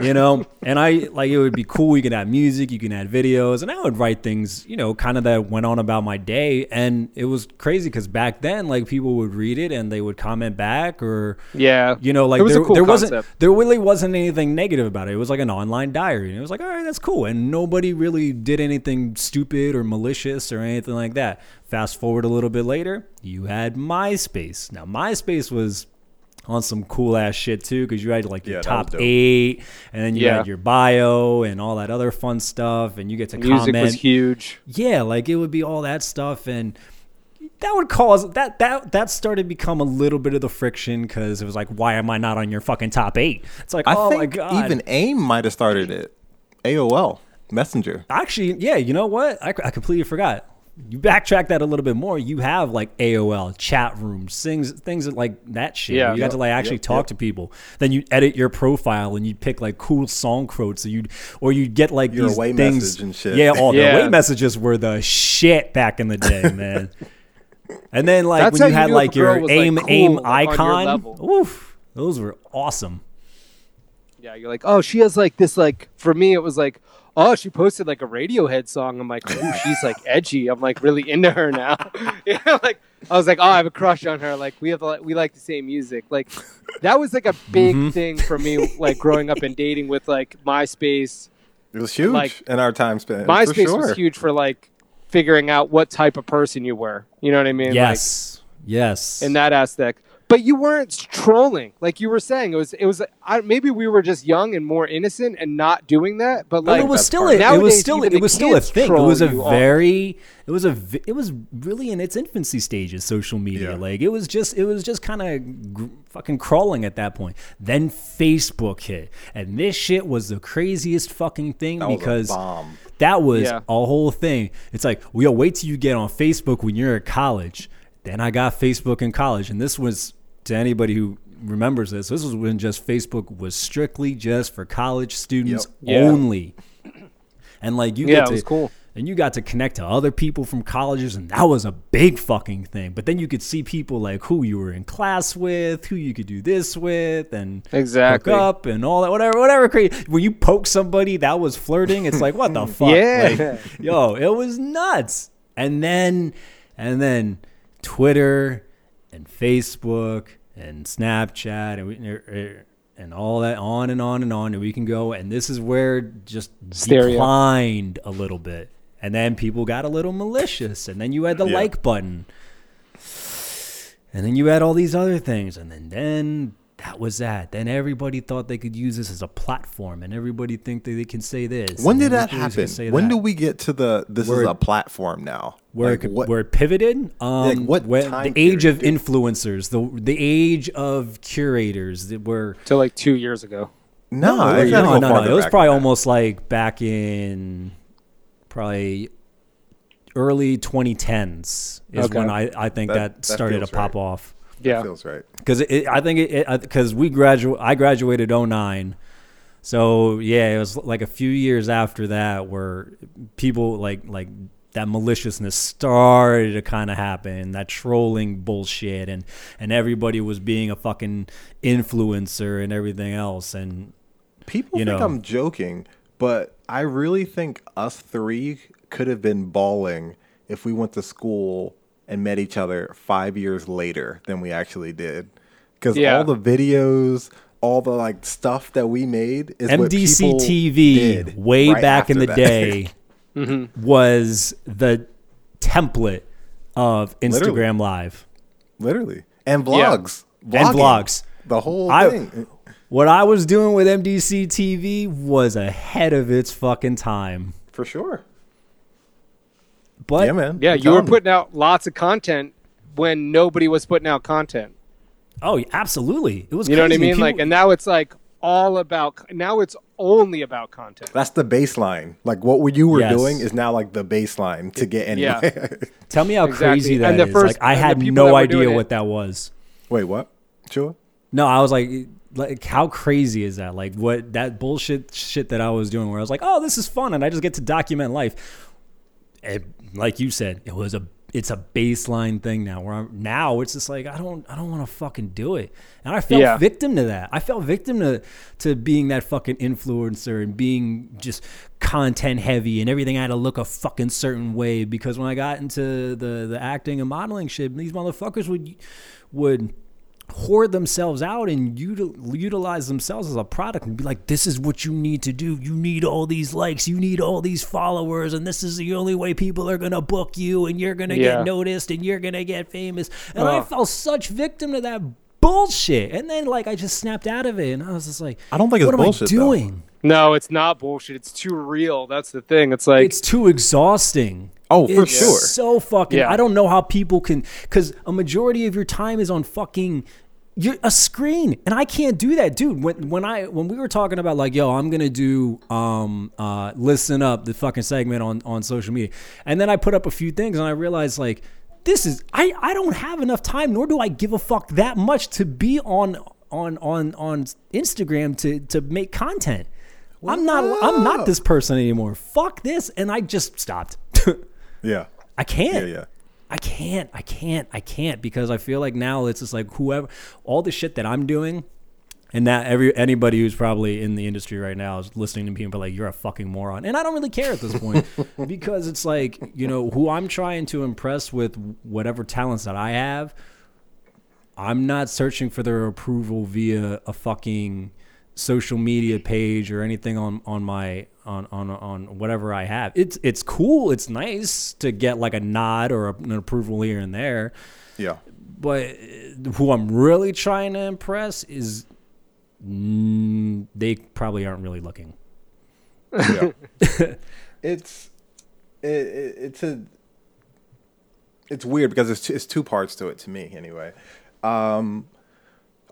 Speaker 1: you know, and I like it would be cool. You can add music, you can add videos, and I would write things, you know, kind of that went on about my day, and it was crazy because back then, like people would read it and they would comment back or
Speaker 3: Yeah.
Speaker 1: you know, like
Speaker 3: was
Speaker 1: there,
Speaker 3: cool
Speaker 1: there wasn't there really wasn't anything negative about it. It was like an online diary, and it was like, all right, that's cool. And nobody really did anything stupid or malicious or anything like that. Fast forward a little bit later, you had MySpace. Now MySpace was on some cool ass shit too, because you had like your
Speaker 2: Yeah,
Speaker 1: top eight, and then you
Speaker 3: Yeah.
Speaker 1: had your bio and all that other fun stuff, and you get to
Speaker 3: Music
Speaker 1: comment
Speaker 3: was huge.
Speaker 1: yeah like it would be all that stuff and that would cause that that that started to become a little bit of the friction because it was like why am i not on your fucking top eight it's like
Speaker 2: I
Speaker 1: oh my god
Speaker 2: even AIM might have started it. AOL Messenger.
Speaker 1: actually yeah you know what I, I completely forgot you backtrack that a little bit more you have like aol chat rooms things things like that shit
Speaker 3: Yeah.
Speaker 1: where you got to like actually
Speaker 2: Yep,
Speaker 1: talk
Speaker 2: yep.
Speaker 1: to people then you edit your profile and you pick like cool song quotes or you or you get like
Speaker 2: Your
Speaker 1: these
Speaker 2: away
Speaker 1: things
Speaker 2: message and shit.
Speaker 1: yeah all
Speaker 3: Yeah.
Speaker 1: the away messages were the shit back in the day man And then like
Speaker 3: That's
Speaker 1: when you
Speaker 3: how you
Speaker 1: had like your
Speaker 3: was, like,
Speaker 1: aim
Speaker 3: cool,
Speaker 1: aim
Speaker 3: like, on your
Speaker 1: icon, oof, those were awesome.
Speaker 3: Yeah, you're like, oh, she has like this like for me it was like, oh, she posted like a Radiohead song. I'm like, ooh, she's like edgy. I'm like really into her now. know, like I was like, oh, I have a crush on her. Like we have like we like the same music. Like that was like a big
Speaker 1: Mm-hmm.
Speaker 3: thing for me. Like growing up and dating with like MySpace.
Speaker 2: It was huge
Speaker 3: Like,
Speaker 2: in our time span.
Speaker 3: MySpace
Speaker 2: sure.
Speaker 3: was huge for like figuring out what type of person you were. You know what I mean? Like,
Speaker 1: Yes, yes.
Speaker 3: in that aspect. But you weren't trolling, like you were saying. It was, it was. I, maybe we were just young and more innocent and not doing that. But
Speaker 1: Well,
Speaker 3: like,
Speaker 1: it was still
Speaker 2: part
Speaker 1: a,
Speaker 2: of
Speaker 1: it was still
Speaker 3: even
Speaker 1: it was still a thing. It was a
Speaker 3: you off.
Speaker 1: very it was a v- it was really in its infancy stages. Social media,
Speaker 2: Yeah.
Speaker 1: like it was just it was just kind of gr- fucking crawling at that point. Then Facebook hit, and this shit was the craziest fucking thing
Speaker 2: That
Speaker 1: because
Speaker 2: bomb.
Speaker 1: that was
Speaker 3: Yeah.
Speaker 1: a whole thing. It's like, well, yo, wait till you get on Facebook when you're at college. Then I got Facebook in college, and this was to anybody who remembers this. This was when just Facebook was strictly just for college students
Speaker 3: Yep. Yeah.
Speaker 1: only. And like you
Speaker 3: Yeah,
Speaker 1: get to,
Speaker 3: cool.
Speaker 1: and you got to connect to other people from colleges, and that was a big fucking thing. But then you could see people like who you were in class with, who you could do this with, and
Speaker 3: Exactly.
Speaker 1: hook up and all that, whatever, whatever. Crazy. When you poke somebody that was flirting, it's like what the fuck?
Speaker 3: Yeah.
Speaker 1: Like, yo, it was nuts. And then, and then Twitter and Facebook and Snapchat and we, and all that on and on and on and we can go and this is where just
Speaker 3: Stereo.
Speaker 1: declined a little bit and then people got a little malicious and then you had the
Speaker 2: Yeah.
Speaker 1: like button and then you had all these other things and then then that was that then everybody thought they could use this as a platform and everybody think that they can say this
Speaker 2: When did that happen?
Speaker 1: say
Speaker 2: When
Speaker 1: that.
Speaker 2: do we get to the this
Speaker 1: Where-
Speaker 2: is a platform now?
Speaker 1: where
Speaker 2: Like,
Speaker 1: it,
Speaker 2: what-
Speaker 1: where it pivoted um
Speaker 2: Like, what
Speaker 1: when-
Speaker 2: time
Speaker 1: the age of
Speaker 2: period?
Speaker 1: influencers the the age of curators that were
Speaker 3: to like two years ago.
Speaker 2: no,
Speaker 1: no,
Speaker 2: it's
Speaker 1: no, no, no. It was probably almost like back in probably early 2010s is
Speaker 3: Okay.
Speaker 1: when I, I think
Speaker 2: That-
Speaker 1: that,
Speaker 2: that
Speaker 1: started to pop
Speaker 2: right.
Speaker 1: off
Speaker 3: Yeah,
Speaker 2: feels right.
Speaker 1: because I think it because we graduate I graduated 09 so yeah it was like a few years after that where people like like that maliciousness started to kind of happen that trolling bullshit and and everybody was being a fucking influencer and everything else and
Speaker 2: People
Speaker 1: You
Speaker 2: think
Speaker 1: know.
Speaker 2: I'm joking, but I really think us three could have been balling if we went to school and met each other five years later than we actually did. Because
Speaker 3: Yeah.
Speaker 2: all the videos, all the like stuff that we made is what
Speaker 1: MDC
Speaker 2: people
Speaker 1: TV
Speaker 2: did
Speaker 1: way
Speaker 2: right
Speaker 1: back in the
Speaker 2: that.
Speaker 1: day
Speaker 3: Mm-hmm.
Speaker 1: was the template of Instagram
Speaker 2: Literally.
Speaker 1: Live
Speaker 2: literally, and
Speaker 3: Yeah.
Speaker 1: and
Speaker 2: Vlogging.
Speaker 1: vlogs.
Speaker 2: the whole
Speaker 1: I-
Speaker 2: thing.
Speaker 1: what I was doing with MDC TV was ahead of its fucking time.
Speaker 2: For sure.
Speaker 1: But
Speaker 2: yeah, man.
Speaker 3: Yeah,
Speaker 2: I'm
Speaker 3: you were putting out lots of content when nobody was putting out content.
Speaker 1: oh, absolutely, it was.
Speaker 3: You know what I
Speaker 1: crazy.
Speaker 3: mean? Like, and now it's like all about. Now it's only about content.
Speaker 2: That's the baseline. Like what you were
Speaker 1: Yes.
Speaker 2: doing is now like the baseline to get anywhere.
Speaker 1: tell me how
Speaker 3: Exactly.
Speaker 1: crazy that
Speaker 3: And
Speaker 1: is.
Speaker 3: first-
Speaker 1: like I had no
Speaker 3: that were doing
Speaker 1: idea
Speaker 3: it-
Speaker 1: what that was.
Speaker 2: Wait, what? Sure.
Speaker 1: No, I was like, like how crazy is that? Like what that bullshit shit that I was doing, where I was like, oh, this is fun, and I just get to document life. And like you said, it was a it's a baseline thing now. Where I'm now, it's just like I don't I don't want to fucking do it, and I felt
Speaker 3: Yeah.
Speaker 1: victim to that. I felt victim to to being that fucking influencer and being just content heavy and everything I had to look a fucking certain way because when I got into the the acting and modeling shit, these motherfuckers would would hoard themselves out and util- utilize themselves as a product and be like, this is what you need to do. You need all these likes, you need all these followers, and this is the only way people are gonna book you, and you're gonna
Speaker 3: Yeah.
Speaker 1: get noticed, and you're gonna get famous. And I
Speaker 3: Ugh.
Speaker 1: fell such victim to that bullshit. And then like I just snapped out of it, and I was just like,
Speaker 2: I don't think it's
Speaker 1: what
Speaker 2: bullshit,
Speaker 1: am I
Speaker 2: though.
Speaker 1: Doing?
Speaker 3: No, it's not bullshit. It's too real. That's the thing. It's like
Speaker 1: it's too exhausting.
Speaker 2: Oh, for
Speaker 1: It's
Speaker 2: sure.
Speaker 1: So fucking.
Speaker 3: Yeah.
Speaker 1: I don't know how people can, because a majority of your time is on fucking. You're a screen, and I can't do that, dude. When when I when we were talking about like, yo, I'm gonna do um uh listen up the fucking segment on on social media, and then I put up a few things, and I realized like this is I I don't have enough time, nor do I give a fuck that much to be on on on on Instagram to to make content. I'm not I'm not this person anymore. Fuck this, and I just stopped.
Speaker 2: Yeah.
Speaker 1: I can't.
Speaker 2: Yeah, yeah.
Speaker 1: I can't. I can't. I can't because I feel like now it's just like whoever all the shit that I'm doing and that every anybody who's probably in the industry right now is listening to me people like you're a fucking moron. And I don't really care at this point because it's like, you know, who I'm trying to impress with whatever talents that I have, I'm not searching for their approval via a fucking social media page or anything on on my on on on whatever I have. It's it's cool. It's nice to get like a nod or a, an approval here and there.
Speaker 2: Yeah.
Speaker 1: But who I'm really trying to impress is mm, they probably aren't really looking.
Speaker 2: Yeah. it's it, it, it's a it's weird because it's two, it's two parts to it to me anyway. Um,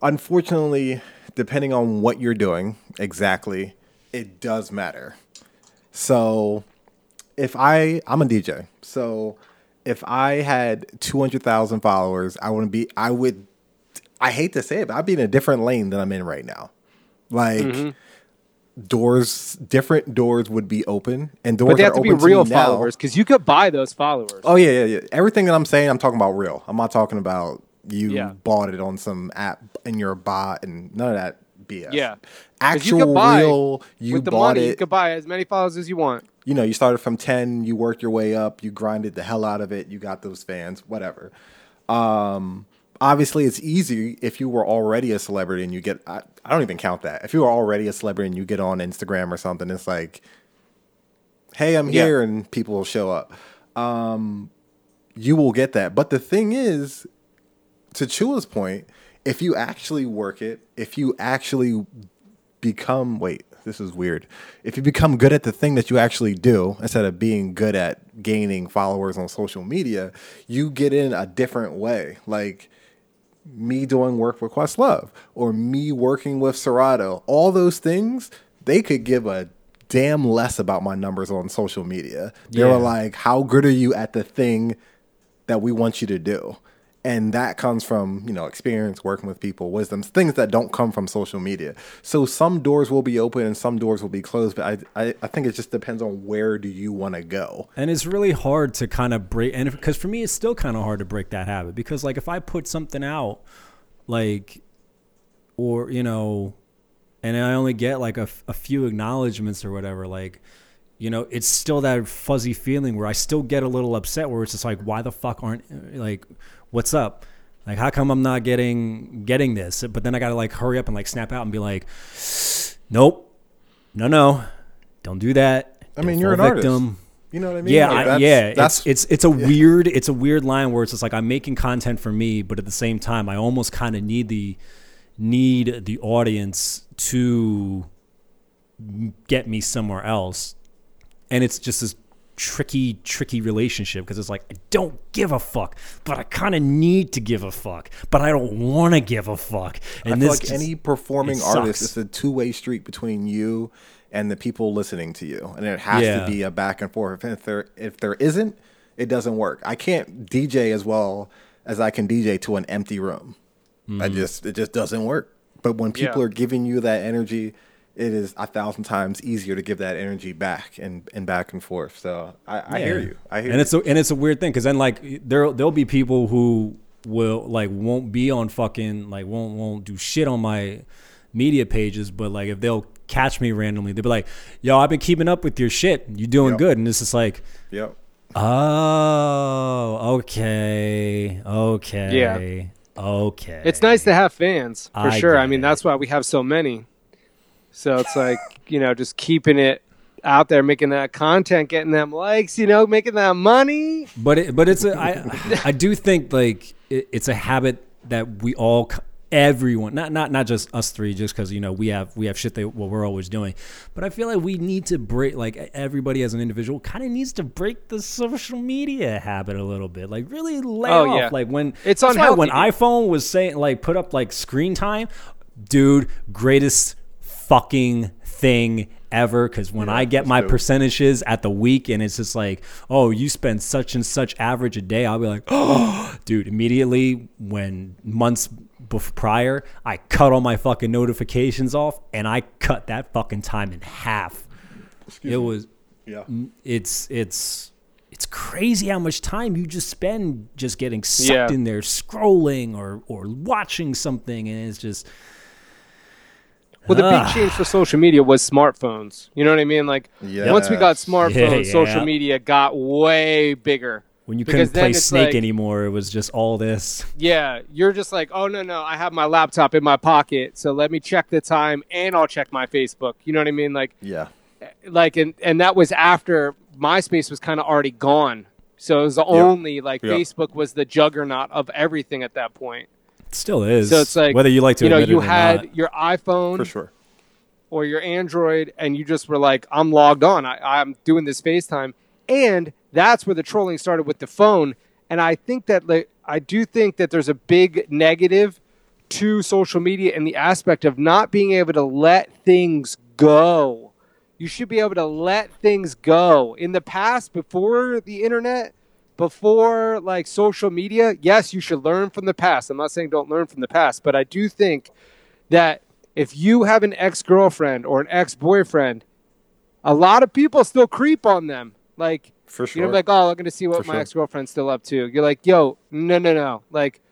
Speaker 2: unfortunately, depending on what you're doing exactly, it does matter. So, if I I'm a DJ, so if I had two hundred thousand followers, I wouldn't be. I would. I hate to say it, but I'd be in a different lane than I'm in right now. Like mm-hmm. doors, different doors would be open, and doors
Speaker 3: but they have to be real
Speaker 2: now.
Speaker 3: followers because you could buy those followers.
Speaker 2: Oh yeah, yeah, yeah. Everything that I'm saying, I'm talking about real. I'm not talking about you
Speaker 3: Yeah.
Speaker 2: bought it on some app and you're a bot and none of that BS.
Speaker 3: Yeah.
Speaker 2: actual
Speaker 3: you buy
Speaker 2: real. You
Speaker 3: With the
Speaker 2: bought
Speaker 3: money,
Speaker 2: it.
Speaker 3: you could buy as many followers as you want.
Speaker 2: you know, you started from 10, you worked your way up, you grinded the hell out of it, you got those fans, whatever. Um, obviously, it's easy if you were already a celebrity and you get, I, I don't even count that. If you were already a celebrity and you get on Instagram or something, it's like, hey, I'm
Speaker 3: Yeah.
Speaker 2: here, and people will show up. Um, you will get that. But the thing is, to Chula's point, if you actually work it, if you actually become wait this is weird if you become good at the thing that you actually do instead of being good at gaining followers on social media you get in a different way like me doing work with questlove or me working with serato all those things they could give a damn less about my numbers on social media they
Speaker 1: Yeah.
Speaker 2: were like how good are you at the thing that we want you to do. And that comes from, you know, experience working with people, wisdoms, things that don't come from social media. So some doors will be open and some doors will be closed, but I I, I think it just depends on where do you want to go.
Speaker 1: And it's really hard to kind of break, and because for me, it's still kind of hard to break that habit because, like, if I put something out, like, or you know, and I only get like a, a few acknowledgments or whatever, like, you know, it's still that fuzzy feeling where I still get a little upset where it's just like, why the fuck aren't like, what's up? Like, how come I'm not getting getting this? But then I gotta like hurry up and like snap out and be like, nope, no, no, don't do that.
Speaker 2: I mean,
Speaker 1: Don't
Speaker 2: you're an
Speaker 1: fall
Speaker 2: artist. You know what I mean?
Speaker 1: yeah,
Speaker 2: Like,
Speaker 1: I,
Speaker 2: that's-
Speaker 1: yeah.
Speaker 2: That's
Speaker 1: it's it's it's a weird it's a weird line where it's just like I'm making content for me, but at the same time, I almost kind of need the need the audience to get me somewhere else. And it's just this tricky, tricky relationship because it's like, I don't give a fuck, but I kind of need to give a fuck, but I don't want to give a fuck. And
Speaker 2: I feel
Speaker 1: this
Speaker 2: like
Speaker 1: just-
Speaker 2: any performing
Speaker 1: it
Speaker 2: artist, it's a two way street between you and the people listening to you, and it has
Speaker 1: Yeah.
Speaker 2: to be a back and forth. If there if there isn't, it doesn't work. I can't DJ as well as I can DJ to an empty room. I
Speaker 1: Mm-hmm.
Speaker 2: just it just doesn't work. But when people
Speaker 3: Yeah.
Speaker 2: are giving you that energy, it is a thousand times easier to give that energy back and, and back and forth. So I, I hear you. I hear
Speaker 1: and
Speaker 2: you.
Speaker 1: it's a, and it's a weird thing because then like there there'll be people who will like won't be on fucking like won't won't do shit on my media pages, but like if they'll catch me randomly, they'll be like, "Yo, I've been keeping up with your shit. You doing
Speaker 2: Yep.
Speaker 1: good?" And it's just like,
Speaker 2: yep.
Speaker 1: "Oh, okay, okay, yeah, okay."
Speaker 3: It's nice to have fans for
Speaker 1: I
Speaker 3: sure. I mean,
Speaker 1: it.
Speaker 3: that's why we have so many. So it's like you know, just keeping it out there, making that content, getting them likes, you know, making that money.
Speaker 1: but it, but it's a I I do think like it, it's a habit that we all everyone not not not just us three just because you know we have we have shit that what we're always doing but i feel like we need to break like everybody as an individual kind of needs to break the social media habit a little bit like really lay
Speaker 3: Oh,
Speaker 1: off
Speaker 3: yeah.
Speaker 1: like when
Speaker 3: It's
Speaker 1: why when iphone was saying like put up like screen time dude greatest fucking thing ever because when i get my
Speaker 2: dope.
Speaker 1: percentages at the week and it's just like oh you spend such and such average a day i'll be like oh dude immediately when months bef- prior i cut all my fucking notifications off and i cut that fucking time in half it was
Speaker 2: Yeah.
Speaker 1: it's it's it's crazy how much time you just spend just getting sucked
Speaker 3: Yeah.
Speaker 1: in there scrolling or or watching something and it's just
Speaker 3: Well, the
Speaker 1: Ah.
Speaker 3: big change for social media was smartphones. You know what I mean? Like once we got smartphones,
Speaker 1: Yeah,
Speaker 3: social
Speaker 1: yeah.
Speaker 3: media got way bigger.
Speaker 1: when you
Speaker 3: Because
Speaker 1: couldn't
Speaker 3: then
Speaker 1: play
Speaker 3: it's
Speaker 1: snake
Speaker 3: like-
Speaker 1: anymore it was just all this
Speaker 3: Yeah, you're just like, oh no, no, I have my laptop in my pocket, so let me check the time and I'll check my Facebook. You know what I mean? Like,
Speaker 2: Yeah.
Speaker 3: like, and and that was after MySpace was kind of already gone. So it was the only like
Speaker 2: Yep.
Speaker 3: Facebook was the juggernaut of everything at that point.
Speaker 1: It still is
Speaker 3: So it's like
Speaker 1: whether you like to
Speaker 3: you know, you
Speaker 1: it
Speaker 3: had
Speaker 1: not.
Speaker 3: your iPhone
Speaker 2: For sure.
Speaker 3: or your Android, and you just were like, I'm logged on. I, I'm doing this FaceTime. And that's where the trolling started with the phone. And I think that, like, I do think that there's a big negative to social media in the aspect of not being able to let things go. You should be able to let things go. In the past, before the internet, before like social media, yes, you should learn from the past. I'm not saying don't learn from the past, but I do think that if you have an ex girlfriend or an ex boyfriend, a lot of people still creep on them. Like,
Speaker 2: For You're
Speaker 3: know, like, oh, I'm going to see what
Speaker 2: For
Speaker 3: my
Speaker 2: sure.
Speaker 3: ex girlfriend's still up to. You're like, yo, no, no, no. Like,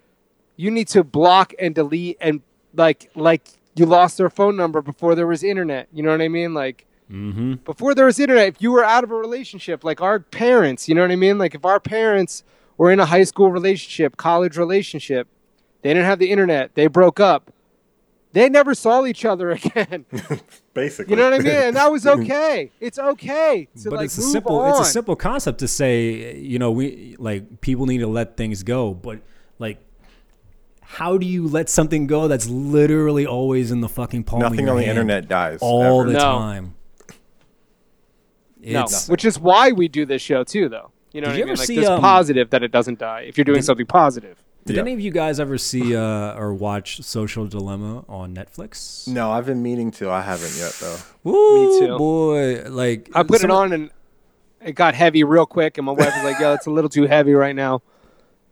Speaker 3: you need to block and delete and like, like you lost their phone number before there was internet. You know what I mean? Like,
Speaker 1: mm-hmm.
Speaker 3: before there was internet, if you were out of a relationship, like our parents, you know what I mean? Like if our parents were in a high school relationship, college relationship, they didn't have the internet, they broke up. They never saw each other again.
Speaker 2: Basically.
Speaker 3: You know what I mean? And that was okay. It's okay to
Speaker 1: but
Speaker 3: like
Speaker 1: it's a simple
Speaker 3: on.
Speaker 1: it's a simple concept to say you know we like people need to let things go but like how do you let something go that's literally always in the fucking palm of
Speaker 2: Nothing
Speaker 1: your
Speaker 2: on the internet dies.
Speaker 1: all
Speaker 2: ever.
Speaker 1: the
Speaker 3: No.
Speaker 1: time
Speaker 3: no, which is why we do this show too, though. You know
Speaker 1: Did
Speaker 3: what
Speaker 1: you
Speaker 3: I mean?
Speaker 1: ever
Speaker 3: Like
Speaker 1: see,
Speaker 3: there's
Speaker 1: um,
Speaker 3: positive that it doesn't die if you're doing
Speaker 1: Did-
Speaker 3: something positive.
Speaker 1: did
Speaker 2: Yeah.
Speaker 1: any of you guys ever see uh, or watch social dilemma on netflix
Speaker 2: No, I've been meaning to. I haven't yet though.
Speaker 1: Woo,
Speaker 3: too.
Speaker 1: boy like
Speaker 3: I put
Speaker 1: some-
Speaker 3: it on and it got heavy real quick, and my wife was like, "Yo, it's a little too heavy right now,"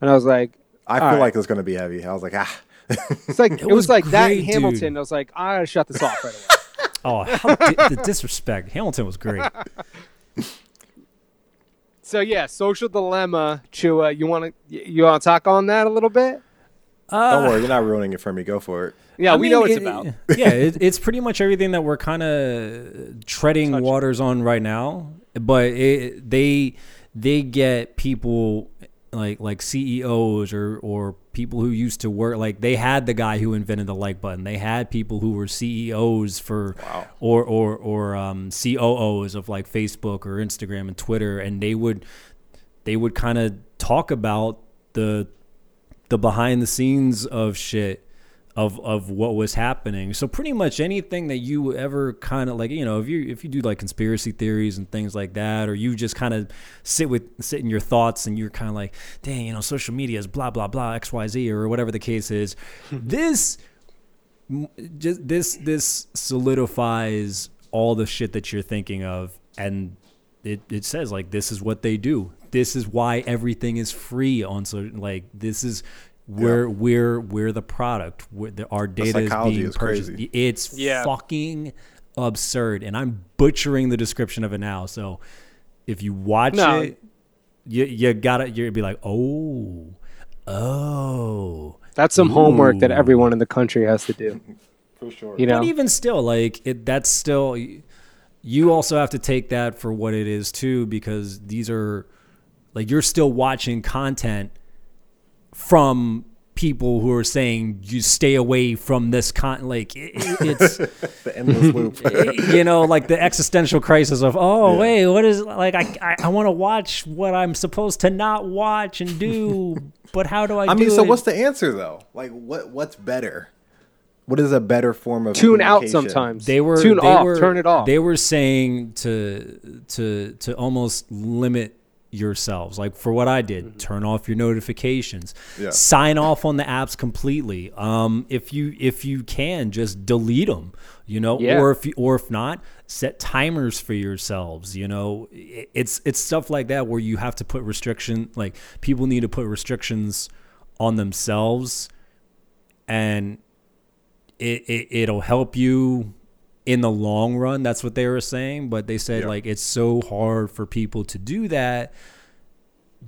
Speaker 3: and I was like,
Speaker 2: I
Speaker 3: All
Speaker 2: feel
Speaker 3: right.
Speaker 2: like it's gonna be heavy. I was like, ah.
Speaker 3: "It's like it, was,
Speaker 1: was
Speaker 3: like that in Hamilton."
Speaker 1: dude.
Speaker 3: I was like, "I gotta shut this off right away."
Speaker 1: Oh how di- the disrespect hamilton was great
Speaker 3: so yeah, social dilemma. Chua, you want to you want to talk on that a little bit?
Speaker 2: Uh, Don't worry, you're not ruining it for me. Go for it.
Speaker 3: Yeah,
Speaker 1: I
Speaker 3: we
Speaker 1: mean,
Speaker 3: know what it's
Speaker 1: it-
Speaker 3: about.
Speaker 1: yeah, it, it's pretty much everything that we're kind of treading
Speaker 3: Touching.
Speaker 1: waters on right now. But it, they they get people like like CEOs or or people who used to work like they had the guy who invented the like button. They had people who were CEOs for
Speaker 2: Wow.
Speaker 1: or or or um, COOs of like Facebook or Instagram and Twitter, and they would they would kind of talk about the the behind the scenes of shit of of what was happening. So pretty much anything that you ever kind of like, you know, if you if you do like conspiracy theories and things like that, or you just kind of sit with sit in your thoughts and you're kind of like, dang, you know, social media is blah blah blah X Y Z or whatever the case is. this just this this solidifies all the shit that you're thinking of and it, it says like this is what they do this is why everything is free on so like this is where
Speaker 2: Yeah.
Speaker 1: we're we're the product we're, the, our data is
Speaker 2: psychology
Speaker 1: being
Speaker 2: is
Speaker 1: purchased
Speaker 2: crazy.
Speaker 1: it's
Speaker 3: Yeah.
Speaker 1: fucking absurd and i'm butchering the description of it now so if you watch
Speaker 3: No.
Speaker 1: it you, you gotta you're be like oh oh
Speaker 3: That's some homework that everyone in the country has to do.
Speaker 2: For sure.
Speaker 3: You know,
Speaker 1: But even still, like it, that's still. You also have to take that for what it is too, because these are, like, you're still watching content from people who are saying you stay away from this con. Like it, it's,
Speaker 2: the endless loop.
Speaker 1: you know, like the existential crisis of, oh wait, what is like I I, I want to watch what I'm supposed to not watch and do, but how do I?
Speaker 2: I mean, so
Speaker 1: it?
Speaker 2: what's the answer though? Like, what what's better? What is a better form of
Speaker 3: tune out sometimes.
Speaker 1: they were
Speaker 3: tune
Speaker 1: they
Speaker 3: off,
Speaker 1: were,
Speaker 3: turn it off.
Speaker 1: They were saying to to to almost limit yourselves. Like for what I did, turn off your notifications.
Speaker 2: Yeah.
Speaker 1: Sign off on the apps completely. Um, if you if you can, just delete them. You know,
Speaker 3: Yeah.
Speaker 1: or if you, or if not, set timers for yourselves. You know, it's it's stuff like that where you have to put restriction. Like people need to put restrictions on themselves, and it, it it'll help you in the long run. That's what they were saying. But they said
Speaker 2: Yeah.
Speaker 1: like it's so hard for people to do that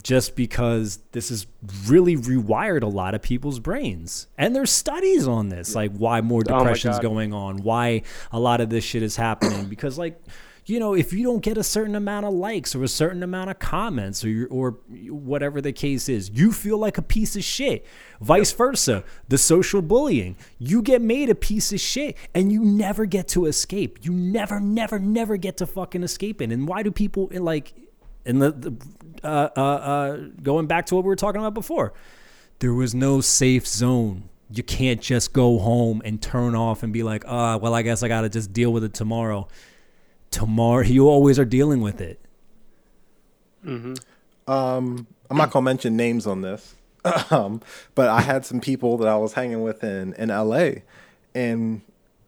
Speaker 1: just because this has really rewired a lot of people's brains. And there's studies on this, like why more
Speaker 3: Oh
Speaker 1: depression's
Speaker 3: God.
Speaker 1: going on, why a lot of this shit is happening. Because like you know, if you don't get a certain amount of likes or a certain amount of comments or or whatever the case is, you feel like a piece of shit. Vice versa, the social bullying, you get made a piece of shit and you never get to escape. You never, never, never get to fucking escape it. And why do people like in the, the uh, uh, uh, going back to what we were talking about before? There was no safe zone. You can't just go home and turn off and be like, ah, well, I guess I got to just deal with it tomorrow tomorrow you always are dealing with it
Speaker 2: Um, I'm not gonna mention names on this, um, but I had some people that I was hanging with in in LA, and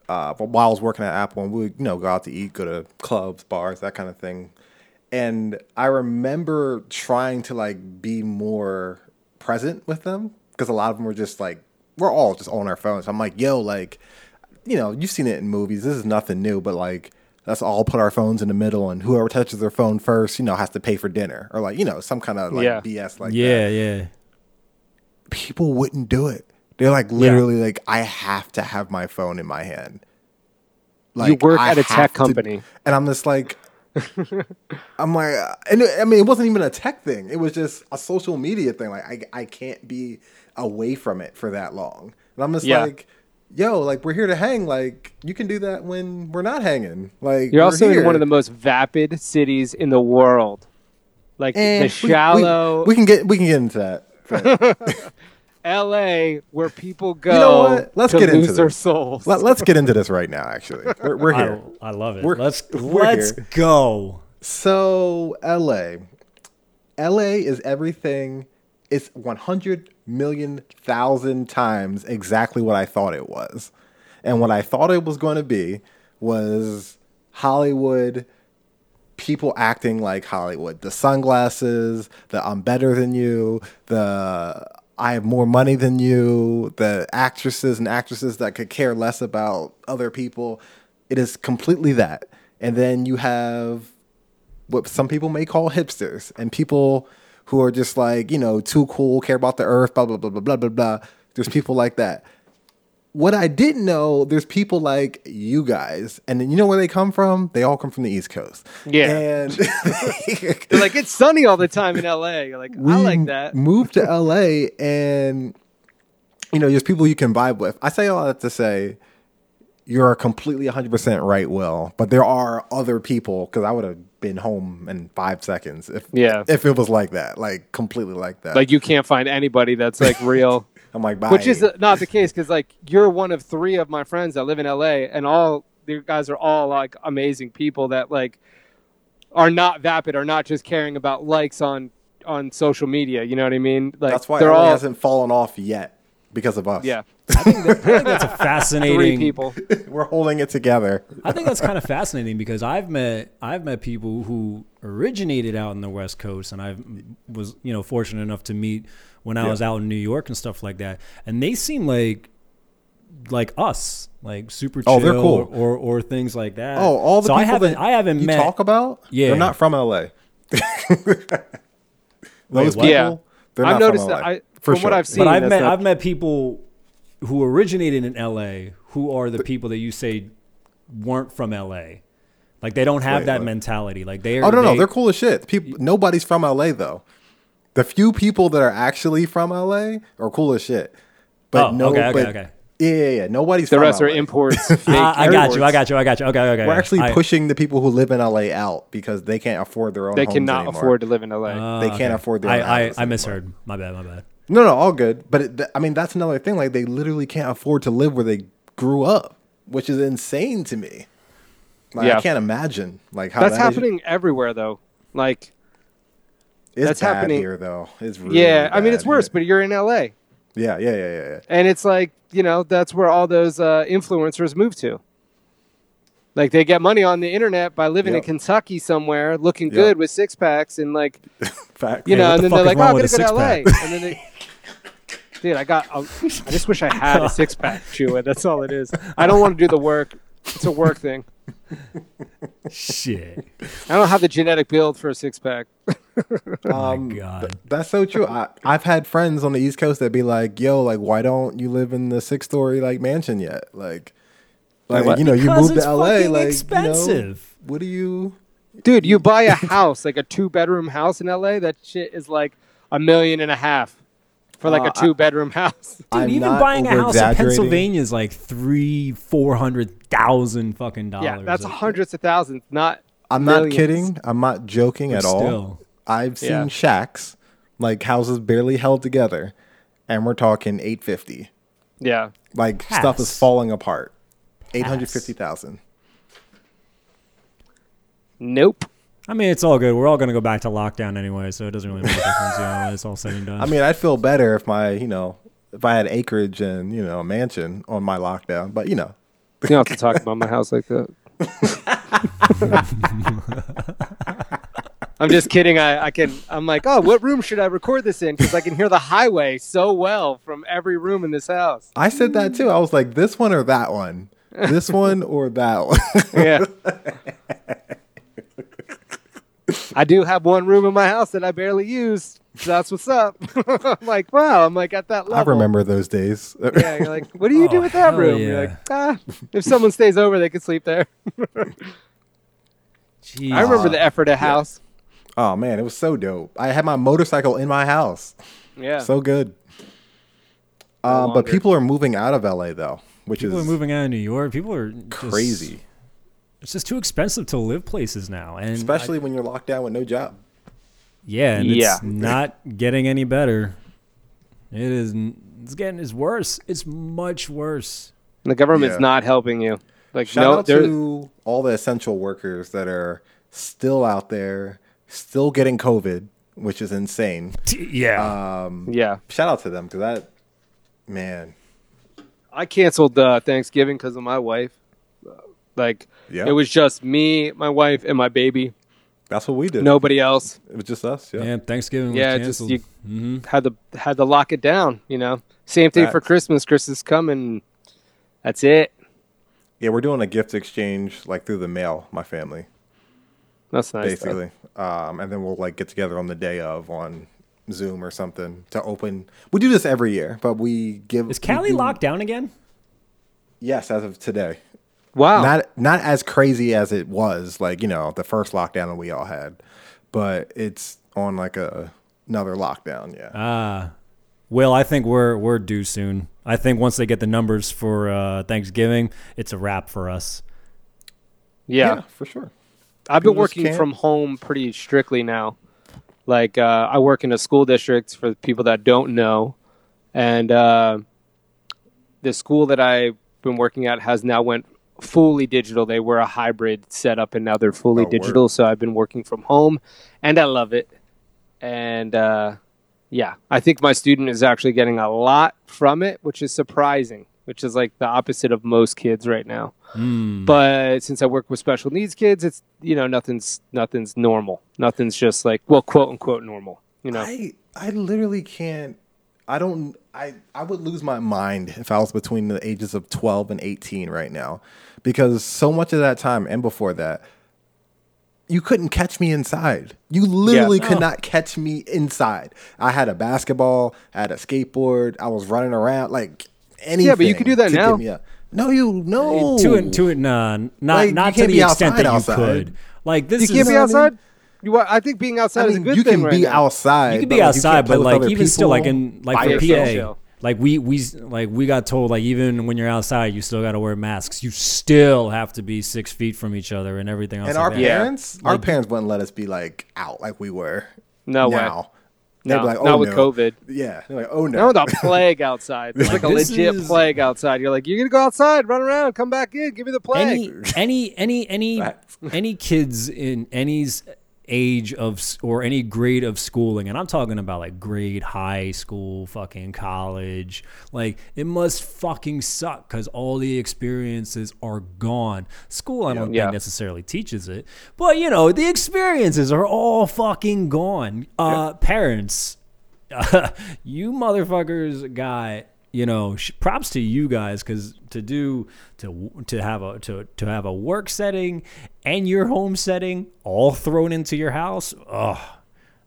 Speaker 2: uh, while I was working at Apple, and we would, you know go out to eat, go to clubs, bars, that kind of thing. And I remember trying to like be more present with them because a lot of them were just like we're all just on our phones. I'm like, yo, like, you know, you've seen it in movies. This is nothing new, but like, let's all put our phones in the middle, and whoever touches their phone first, you know, has to pay for dinner, or like, you know, some kind of like
Speaker 3: Yeah.
Speaker 2: BS like
Speaker 1: yeah
Speaker 2: that.
Speaker 1: yeah
Speaker 2: People wouldn't do it. They're like literally like, I have to have my phone in my hand.
Speaker 3: Like, you work
Speaker 2: I
Speaker 3: at a
Speaker 2: have
Speaker 3: tech
Speaker 2: to-
Speaker 3: company.
Speaker 2: and I'm just like, I'm like, uh, and it- I mean, it wasn't even a tech thing. It was just a social media thing. Like, I, I can't be away from it for that long. And I'm just
Speaker 3: Yeah.
Speaker 2: like, yo, like we're here to hang. Like, you can do that when we're not hanging. Like,
Speaker 3: You're
Speaker 2: we're
Speaker 3: also in one of the most vapid cities in the world. Like
Speaker 2: Eh,
Speaker 3: the shallow
Speaker 2: We, we can get we can get into that.
Speaker 3: LA where people go You
Speaker 2: know what? Let's
Speaker 3: to
Speaker 2: get into
Speaker 3: their
Speaker 2: this.
Speaker 3: souls.
Speaker 2: Let, us get into this right now. Actually, we're, we're here.
Speaker 1: I, I love it
Speaker 2: We're-
Speaker 1: let's
Speaker 2: we're
Speaker 1: let's
Speaker 2: here.
Speaker 1: go
Speaker 2: So LA, LA is everything. It's one hundred million thousand times exactly what I thought it was, and what I thought it was going to be was Hollywood. People acting like Hollywood. The sunglasses, the I'm better than you, the I have more money than you, the actresses and actresses that could care less about other people. It is completely that. And then you have what some people may call hipsters and people who are just like, you know, too cool, care about the earth, blah, blah, blah, blah, blah, blah, blah. There's people like that. What I didn't know, there's people like you guys. And then you know where they come from? They all come from the East Coast.
Speaker 3: Yeah.
Speaker 2: And
Speaker 3: They're like it's sunny all the time in LA. You're like I like that.
Speaker 2: Moved to LA and you know, there's people you can vibe with. I say all that to say you're completely 100% right, Will. But there are other people because I would have been home in five seconds if
Speaker 3: Yeah.
Speaker 2: if it was like that, like completely like that.
Speaker 3: Like you can't find anybody that's like real.
Speaker 2: I'm like, bye.
Speaker 3: which is not the case because like you're one of three of my friends that live in LA, and all the guys are all like amazing people that like are not vapid, are not just caring about likes on on social media. You know what I mean? Like
Speaker 2: That's why
Speaker 3: they're all
Speaker 2: hasn't fallen off yet because of us.
Speaker 3: yeah
Speaker 1: I think, that, I think that's a fascinating.
Speaker 3: three
Speaker 1: fascinating.
Speaker 3: people.
Speaker 2: we're holding it together.
Speaker 1: I think that's kind of fascinating because I've met I've met people who originated out in the West Coast, and I was you know fortunate enough to meet when I
Speaker 2: Yeah.
Speaker 1: was out in New York and stuff like that, and they seem like like us, like super chill
Speaker 2: Oh, they're cool.
Speaker 1: or, or or things like that.
Speaker 2: Oh, all the
Speaker 1: so
Speaker 2: people
Speaker 1: I haven't
Speaker 2: that
Speaker 1: I haven't
Speaker 2: you
Speaker 1: met
Speaker 2: talk about,
Speaker 1: Yeah.
Speaker 2: they're not from LA. Those
Speaker 1: what?
Speaker 3: Yeah.
Speaker 2: people, they're
Speaker 3: I've
Speaker 2: not
Speaker 3: noticed
Speaker 2: LA.
Speaker 3: that. I-
Speaker 2: for
Speaker 3: from what. I've seen-
Speaker 1: but I've met
Speaker 3: not-
Speaker 1: I've met people who originated in LA who are the people that you say weren't from LA. Like they don't have
Speaker 2: Wait,
Speaker 1: that
Speaker 2: what?
Speaker 1: mentality. Like they are.
Speaker 2: Oh no, no,
Speaker 1: they-
Speaker 2: they're cool as shit. People, nobody's from LA though. The few people that are actually from LA are cool as shit. But
Speaker 1: Oh,
Speaker 2: no,
Speaker 1: okay, okay,
Speaker 2: but-
Speaker 1: okay.
Speaker 2: Yeah, yeah, yeah. Nobody's
Speaker 3: The
Speaker 2: from
Speaker 3: rest are
Speaker 2: LA.
Speaker 3: imports. fake
Speaker 1: Ah, I got you. I got you. I got you. Okay, okay.
Speaker 2: We're actually
Speaker 1: I-
Speaker 2: pushing the people who live in LA out because they can't afford their own.
Speaker 3: They
Speaker 2: homes
Speaker 3: cannot
Speaker 2: anymore.
Speaker 3: afford to live in LA.
Speaker 1: Ah,
Speaker 2: They can't afford their own
Speaker 1: I, I, I misheard. My bad. My bad.
Speaker 2: No, no, all good. But it, th- I mean, that's another thing. Like they literally can't afford to live where they grew up, which is insane to me. Like,
Speaker 3: Yeah.
Speaker 2: I can't imagine like how
Speaker 3: That's
Speaker 2: that is-
Speaker 3: happening everywhere though. Like
Speaker 2: It's
Speaker 3: that's happening-
Speaker 2: here, though. It's really
Speaker 3: yeah, I mean it's worse,
Speaker 2: here.
Speaker 3: but you're in LA.
Speaker 2: yeah, yeah, yeah, yeah, yeah.
Speaker 3: and it's like you know that's where all those uh, influencers move to like they get money on the internet by living
Speaker 2: Yep.
Speaker 3: in kentucky somewhere looking
Speaker 2: Yep.
Speaker 3: good with six packs and like
Speaker 2: Fact.
Speaker 3: you know and
Speaker 1: the
Speaker 3: then they're like oh i'm gonna go to la and then they dude i got a, i just wish i had a six-pack chew that's all it is i don't want to do the work it's a work thing
Speaker 1: Shit.
Speaker 3: i don't have the genetic build for a six-pack
Speaker 2: Um,
Speaker 1: God.
Speaker 2: th- that's so true. I, I've had friends on the East Coast that be like, "Yo, like, why don't you live in the six story like mansion yet? Like, like
Speaker 3: what?
Speaker 2: you know, you
Speaker 1: Because
Speaker 2: moved to LA, like,
Speaker 1: expensive.
Speaker 2: You know, what do you?
Speaker 3: dude you buy a house like a two-bedroom house in la that shit is like a million and a half for like
Speaker 2: Uh,
Speaker 3: a two-bedroom house
Speaker 1: Dude,
Speaker 2: I'm
Speaker 1: even buying a house in. Pennsylvania is like three, four hundred thousand fucking dollars.
Speaker 3: yeah that's hundreds of thousands not
Speaker 2: I'm not kidding. I'm not joking
Speaker 1: But
Speaker 2: at all.
Speaker 1: still.
Speaker 2: I've seen
Speaker 3: Yeah.
Speaker 2: shacks, like houses barely held together, and we're talking 850.
Speaker 3: yeah
Speaker 2: Like stuff is falling apart. 850,000.
Speaker 3: Nope.
Speaker 1: I mean, it's all good. We're all gonna go back to lockdown anyway, so it doesn't really make a difference. You know, it's all said and done.
Speaker 2: I mean, I'd feel better if my, you know, if I had acreage and, you know, a mansion on my lockdown, but you know,
Speaker 3: You don't have to talk about my house like that. I'm just kidding. I, I can. I'm like, oh, what room should I record this in? Because I can hear the highway so well from every room in this house.
Speaker 2: I said that too. I was like, this one or that one? This one or that one?
Speaker 3: Yeah. I do have one room in my house that I barely use. So that's what's up. I'm like, wow. I'm like at that level.
Speaker 2: I remember those days.
Speaker 3: Yeah, you're like, what do you do
Speaker 1: Oh,
Speaker 3: with that room?
Speaker 1: yeah.
Speaker 3: You're like, ah, if someone stays over, they can sleep there.
Speaker 1: Jeez.
Speaker 3: I remember the effort at house.
Speaker 2: oh man, it was so dope. I had my motorcycle in my house.
Speaker 3: Yeah.
Speaker 2: So good. Um, but people are moving out of LA though, which
Speaker 1: People
Speaker 2: is people
Speaker 1: are moving out of New York. People are just-
Speaker 2: crazy.
Speaker 1: It's just too expensive to live places now, and
Speaker 2: Especially when you're locked down with no job.
Speaker 1: yeah, and
Speaker 3: Yeah.
Speaker 1: it's not getting any better. It is. It's getting. It's worse. It's much worse.
Speaker 3: the government's
Speaker 2: Yeah.
Speaker 3: not helping you. Like,
Speaker 2: Shout
Speaker 3: no,
Speaker 2: out to all the essential workers that are still out there, still getting COVID, which is insane.
Speaker 1: Yeah.
Speaker 2: Um,
Speaker 3: yeah.
Speaker 2: shout out to them because that, man,
Speaker 3: I canceled uh, Thanksgiving because of my wife. Like,
Speaker 2: Yeah.
Speaker 3: it was just me, my wife, and my baby.
Speaker 2: that's what we did.
Speaker 3: Nobody else.
Speaker 2: it was just us. Yeah.
Speaker 1: yeah. Thanksgiving.
Speaker 3: Yeah,
Speaker 1: was
Speaker 3: just
Speaker 1: canceled.
Speaker 3: you
Speaker 1: hmm
Speaker 3: had to had to lock it down. You know, same thing for Christmas. Christmas coming. That's it.
Speaker 2: Yeah, we're doing a gift exchange like through the mail. My family,
Speaker 3: That's nice.
Speaker 2: basically, um, and then we'll like get together on the day of on Zoom or something to open. We do this every year, but we give.
Speaker 1: Is Cali
Speaker 2: do-
Speaker 1: locked down again?
Speaker 2: Yes, as of today.
Speaker 3: Wow.
Speaker 2: Not not as crazy as it was, like you know, the first lockdown that we all had, but it's on like a another lockdown. Yeah.
Speaker 1: Ah, well, I think we're we're due soon. I think once they get the numbers for uh, Thanksgiving, it's a wrap for us.
Speaker 3: yeah.
Speaker 2: for sure.
Speaker 3: I've been
Speaker 2: People just
Speaker 3: working from home pretty strictly now. Like uh, I work in a school district for people that don't know, and uh, the school that I've been working at has now went fully digital. They were a hybrid setup, and now they're fully
Speaker 2: Oh, word.
Speaker 3: digital. So I've been working from home, and I love it. And uh, yeah, I think my student is actually getting a lot from it, which is surprising. Which is like the opposite of most kids right now.
Speaker 1: Mm.
Speaker 3: But since I work with special needs kids, it's you know nothing's nothing's normal. Nothing's just like well, quote unquote normal. You know,
Speaker 2: I I literally can't. I don't. I I would lose my mind if I was between the ages of twelve and eighteen right now, because so much of that time and before that, you couldn't catch me inside. You literally
Speaker 3: Yeah.
Speaker 2: could
Speaker 1: Oh.
Speaker 2: not catch me inside. I had a basketball, I had a skateboard, I was running around like anything.
Speaker 3: Yeah, but you could do that now.
Speaker 2: No, you no.
Speaker 1: to it, to it, nah, uh, not
Speaker 2: Like,
Speaker 1: not to the
Speaker 2: be
Speaker 1: extent that
Speaker 2: outside
Speaker 1: you
Speaker 2: outside.
Speaker 1: could. Like this
Speaker 3: you
Speaker 1: is
Speaker 3: can't be
Speaker 2: know what
Speaker 3: outside. You, wa- I think being outside
Speaker 2: I
Speaker 3: is a
Speaker 2: mean,
Speaker 3: good
Speaker 2: you
Speaker 3: thing
Speaker 2: can
Speaker 3: right
Speaker 2: be
Speaker 3: now.
Speaker 2: outside.
Speaker 1: you could
Speaker 2: but,
Speaker 1: be
Speaker 2: like, you can't
Speaker 1: outside, but like
Speaker 2: other
Speaker 1: even still, like in like for
Speaker 2: yourself.
Speaker 1: PA,
Speaker 3: yourself.
Speaker 1: like we we like we got told like even when you're outside, you still got to wear masks. You still have to be six feet from each other and everything else.
Speaker 2: And
Speaker 1: like
Speaker 2: our
Speaker 1: that.
Speaker 3: Yeah.
Speaker 2: parents, our
Speaker 1: Like-
Speaker 2: parents wouldn't let us be like out like we were.
Speaker 3: No way.
Speaker 2: now. They'd
Speaker 3: No,
Speaker 2: be like, oh,
Speaker 3: not with
Speaker 2: no.
Speaker 3: COVID.
Speaker 2: Yeah, they're like, oh
Speaker 3: No,
Speaker 2: no.
Speaker 3: the plague outside. There's like a legit
Speaker 1: is-
Speaker 3: plague outside. You're like, you're gonna go outside, run around, come back in, give me the plague.
Speaker 1: any any any any any kids in any s- age of or any grade of schooling and i'm talking about like grade high school fucking college like it must fucking suck because all the experiences are gone. School i don't
Speaker 3: Yeah.
Speaker 1: think necessarily teaches it but you know the experiences are all fucking gone. Uh parents you motherfuckers got you know props to you guys because to do to to have a to to have a work setting and your home setting all thrown into your house oh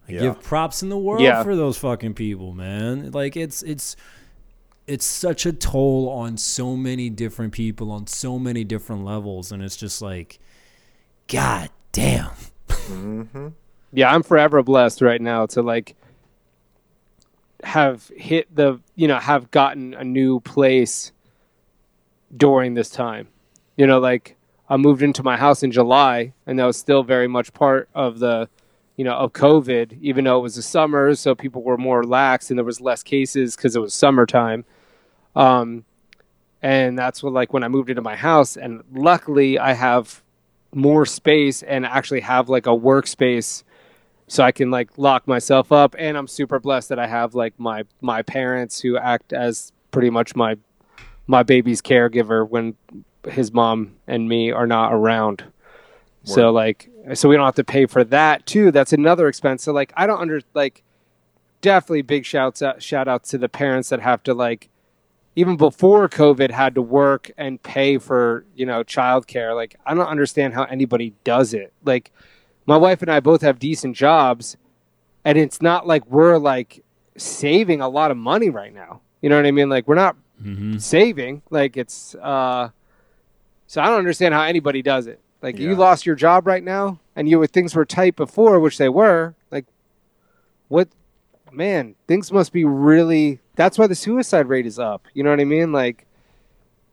Speaker 1: I
Speaker 2: Yeah.
Speaker 1: give props in the world
Speaker 3: Yeah.
Speaker 1: for those fucking people man like it's it's it's such a toll on so many different people on so many different levels and it's just like god damn mm-hmm.
Speaker 3: Yeah, I'm forever blessed right now to like have hit the you know have gotten a new place during this time. You know, like I moved into my house in July, and that was still very much part of the you know of COVID, even though it was the summer, so people were more lax and there was less cases because it was summertime. Um, and that's what like when I moved into my house, and luckily I have more space and actually have like a workspace so I can like lock myself up and I'm super blessed that I have like my my parents who act as pretty much my my baby's caregiver when his mom and me are not around. So like so we don't have to pay for that too. That's another expense. So like I don't under like definitely big shouts out shout outs to the parents that have to like even before COVID had to work and pay for, you know, childcare. Like I don't understand how anybody does it. Like my wife and I both have decent jobs and it's not like we're like saving a lot of money right now. You know what I mean? Like we're not
Speaker 1: mm-hmm.
Speaker 3: saving. Like it's uh so I don't understand how anybody does it. Like you lost your job right now and you things were tight before, which they were. Like what man, things must be really that's why the suicide rate is up. You know what I mean? Like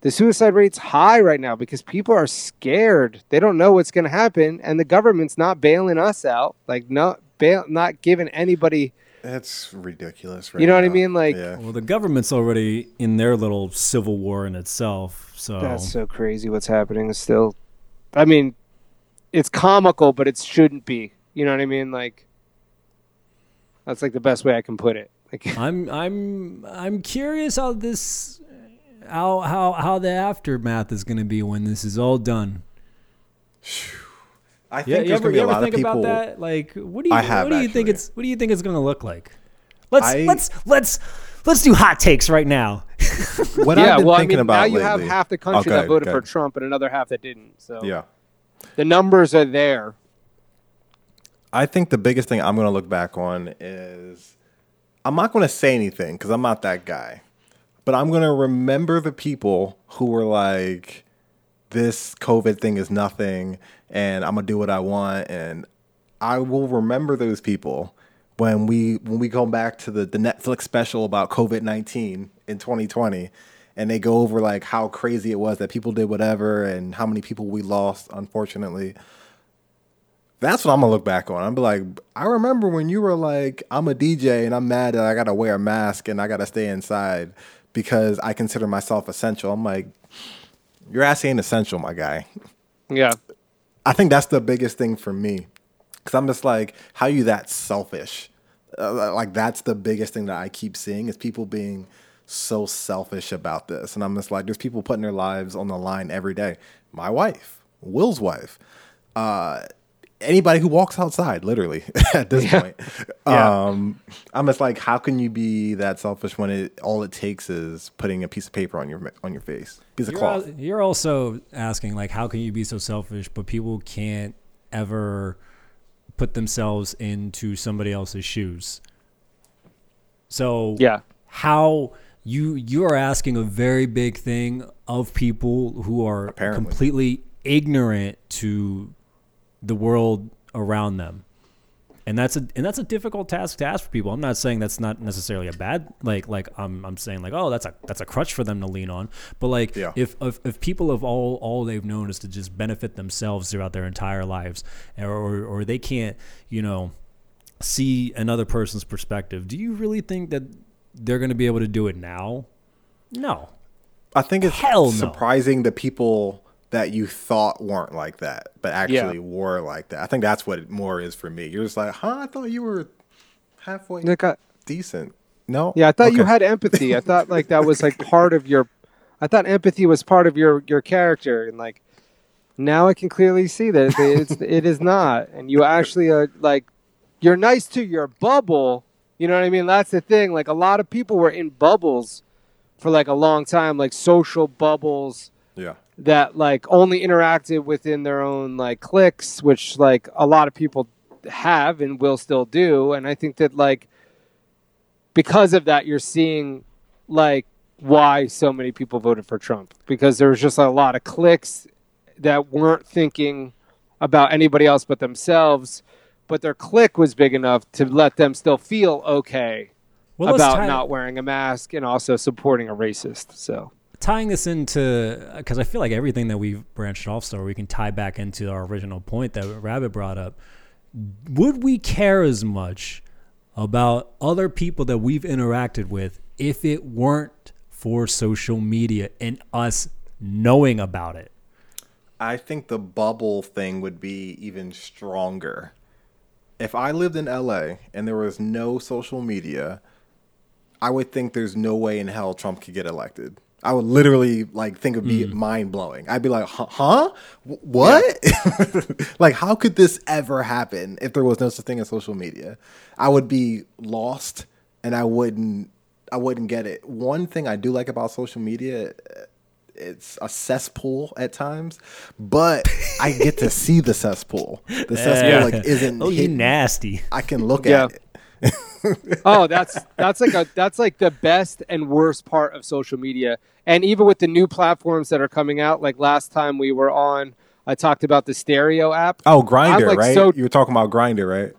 Speaker 3: the suicide rate's high right now because people are scared. They don't know what's going to happen and the government's not bailing us out. Like not bail not giving anybody
Speaker 2: That's ridiculous. Right
Speaker 3: You know what I mean? Like-
Speaker 2: yeah.
Speaker 1: Well, the government's already in their little civil war in itself. So
Speaker 3: That's so crazy what's happening is still. I mean, it's comical, but it shouldn't be. You know what I mean? Like, that's like the best way I can put it. Like,
Speaker 1: I'm I'm I'm curious how this how how how the aftermath is going to be when this is all done.
Speaker 2: I think
Speaker 1: Yeah,
Speaker 2: there's
Speaker 1: ever,
Speaker 2: gonna be a
Speaker 1: ever
Speaker 2: lot of
Speaker 1: think
Speaker 2: people.
Speaker 1: about that? Like, what do you
Speaker 2: I have,
Speaker 1: what do you think it's what do you think it's going to look like? Let's
Speaker 2: I-
Speaker 1: let's let's let's do hot takes right now.
Speaker 2: What
Speaker 3: yeah,
Speaker 2: I've been
Speaker 3: well, I
Speaker 2: thinking
Speaker 3: mean,
Speaker 2: about
Speaker 3: now you have half the country
Speaker 2: go
Speaker 3: that voted
Speaker 2: go
Speaker 3: for. Trump and another half that didn't. So
Speaker 2: Yeah.
Speaker 3: the numbers are there.
Speaker 2: I think the biggest thing I'm going to look back on is I'm not going to say anything because I'm not that guy, but I'm going to remember the people who were like, this COVID thing is nothing and I'm going to do what I want. And I will remember those people when we when we go back to the, the Netflix special about COVID 19 in 2020 and they go over like how crazy it was that people did whatever and how many people we lost, unfortunately. That's what I'm gonna look back on. I'm be like, I remember when you were like, I'm a DJ and I'm mad that I gotta wear a mask and I gotta stay inside because I consider myself essential. I'm like, your ass ain't essential, my guy.
Speaker 3: Yeah.
Speaker 2: I think that's the biggest thing for me. Cause I'm just like, how you that selfish? Uh, like that's the biggest thing that I keep seeing is people being so selfish about this. And I'm just like, there's people putting their lives on the line every day. My wife, Will's wife, uh, anybody who walks outside, literally at this
Speaker 3: Yeah.
Speaker 2: point.
Speaker 3: Yeah.
Speaker 2: Um, I'm just like, how can you be that selfish when it all it takes is putting a piece of paper on your on your face, piece of
Speaker 1: You're,
Speaker 2: cloth?
Speaker 1: al- you're also asking like, how can you be so selfish, but people can't ever put themselves into somebody else's shoes. So
Speaker 3: Yeah.
Speaker 1: how you you are asking a very big thing of people who are
Speaker 2: Apparently.
Speaker 1: completely ignorant to the world around them and that's a and that's a difficult task to ask for people. I'm not saying that's not necessarily a bad like like I'm I'm saying like oh that's a that's a crutch for them to lean on. But like
Speaker 2: Yeah.
Speaker 1: if, if if people have all all they've known is to just benefit themselves throughout their entire lives, or or, they can't you know see another person's perspective. Do you really think that they're going to be able to do it now? No.
Speaker 2: I think it's
Speaker 1: Hell no.
Speaker 2: surprising the people that you thought weren't like that, but actually were like that. I think that's what it more is for me. You're just like, huh? I thought you were halfway
Speaker 3: Like, I-
Speaker 2: decent. No.
Speaker 3: Yeah, I thought you had empathy. I thought like that was like part of your. I thought empathy was part of your your character, and like now I can clearly see that it's it is not. And you actually are like you're nice to your bubble. You know what I mean? That's the thing. Like a lot of people were in bubbles for like a long time, like social bubbles
Speaker 2: Yeah.
Speaker 3: That like only interacted within their own like cliques, which like a lot of people have and will still do. And I think that like because of that, you're seeing like why so many people voted for Trump because there was just a lot of cliques that weren't thinking about anybody else but themselves, but their clique was big enough to let them still feel okay
Speaker 1: Well,
Speaker 3: about not wearing a mask and also supporting a racist. So
Speaker 1: tying this into because I feel like everything that we've branched off so we can tie back into our original point that Rabbit brought up. Would we care as much about other people that we've interacted with if it weren't for social media and us knowing about it?
Speaker 2: I think the bubble thing would be even stronger. If I lived in LA and there was no social media, I would think there's no way in hell Trump could get elected. I would literally like think it'd be hmm. mind blowing. I'd be like, huh? huh? Wh- What? like, how could this ever happen if there was no such thing as social media? I would be lost, and I wouldn't. I wouldn't get it. One thing I do like about social media, eh, it's a cesspool at times, but I get to see the cesspool. The cesspool like isn't.
Speaker 1: oh, you nasty.
Speaker 2: I can look
Speaker 3: Yeah.
Speaker 2: at it.
Speaker 3: Oh, that's that's like a that's like the best and worst part of social media. And even with the new platforms that are coming out, like last time we were on, I talked about the stereo app.
Speaker 2: Oh, Grindr,
Speaker 3: like,
Speaker 2: right?
Speaker 3: so-
Speaker 2: you were talking about Grindr, right?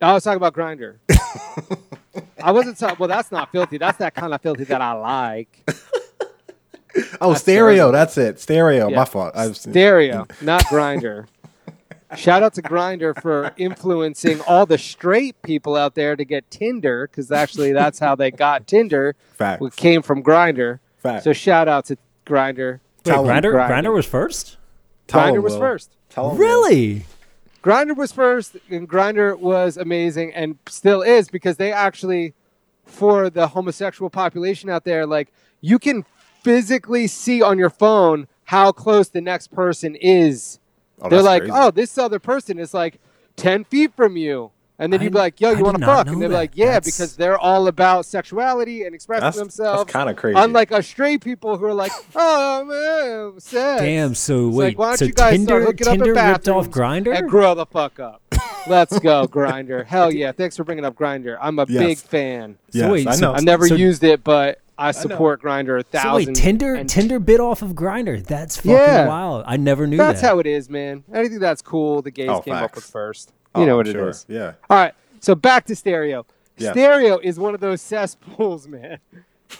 Speaker 3: I was talking about Grindr. I wasn't talking. Well, that's not filthy. That's that kind of filthy that I like.
Speaker 2: Oh,
Speaker 3: That's
Speaker 2: stereo.
Speaker 3: terrible.
Speaker 2: That's it. Stereo.
Speaker 3: Yeah.
Speaker 2: My fault. Was,
Speaker 3: Stereo, not Grindr. Shout out to Grindr for influencing all the straight people out there to get Tinder, because actually that's how they got Tinder.
Speaker 2: Facts.
Speaker 3: It came from Grindr.
Speaker 2: Facts.
Speaker 3: So shout out to Grindr.
Speaker 1: Wait,
Speaker 3: Grindr,
Speaker 1: Grindr was first.
Speaker 2: Tell
Speaker 3: Grindr
Speaker 2: 'em,
Speaker 3: was first.
Speaker 2: Tell 'em, Will.
Speaker 1: Really?
Speaker 3: Grindr was first, and Grindr was amazing, and still is because they actually, for the homosexual population out there, like you can physically see on your phone how close the next person is.
Speaker 2: Oh,
Speaker 3: They're like,
Speaker 2: crazy.
Speaker 3: oh, this other person is like ten feet from you, and then
Speaker 1: I-
Speaker 3: you'd be like, yo, you want to fuck? And they're
Speaker 1: that.
Speaker 3: like, yeah,
Speaker 1: That's-
Speaker 3: because they're all about sexuality and expressing
Speaker 2: That's,
Speaker 3: themselves.
Speaker 2: that's kind of crazy.
Speaker 3: Unlike us straight people who are like, oh man, sex.
Speaker 1: Damn. So
Speaker 3: It's
Speaker 1: wait.
Speaker 3: like, why don't
Speaker 1: so
Speaker 3: you guys
Speaker 1: Tinder,
Speaker 3: start hooking up in
Speaker 1: Tinder ripped off Grindr.
Speaker 3: and grow the fuck up. Let's go, Grindr. Hell yeah! Thanks for bringing up Grindr. I'm a
Speaker 2: Yes.
Speaker 3: big fan.
Speaker 2: yes,
Speaker 1: wait,
Speaker 2: I know.
Speaker 3: I've never
Speaker 1: So-
Speaker 3: used it, but I support Grindr a
Speaker 1: So
Speaker 3: thousand.
Speaker 1: wait, Tinder,
Speaker 3: and
Speaker 1: Tinder bit off of Grindr. That's fucking
Speaker 3: Yeah.
Speaker 1: wild. I never knew
Speaker 3: That's
Speaker 1: that.
Speaker 3: how it is, man. Anything that's cool, the gays
Speaker 2: Oh,
Speaker 3: came up with first. You
Speaker 2: Oh,
Speaker 3: know
Speaker 2: I'm
Speaker 3: what it
Speaker 2: sure.
Speaker 3: is.
Speaker 2: Yeah.
Speaker 3: All right, so back to stereo.
Speaker 2: Yes.
Speaker 3: Stereo is one of those cesspools, man.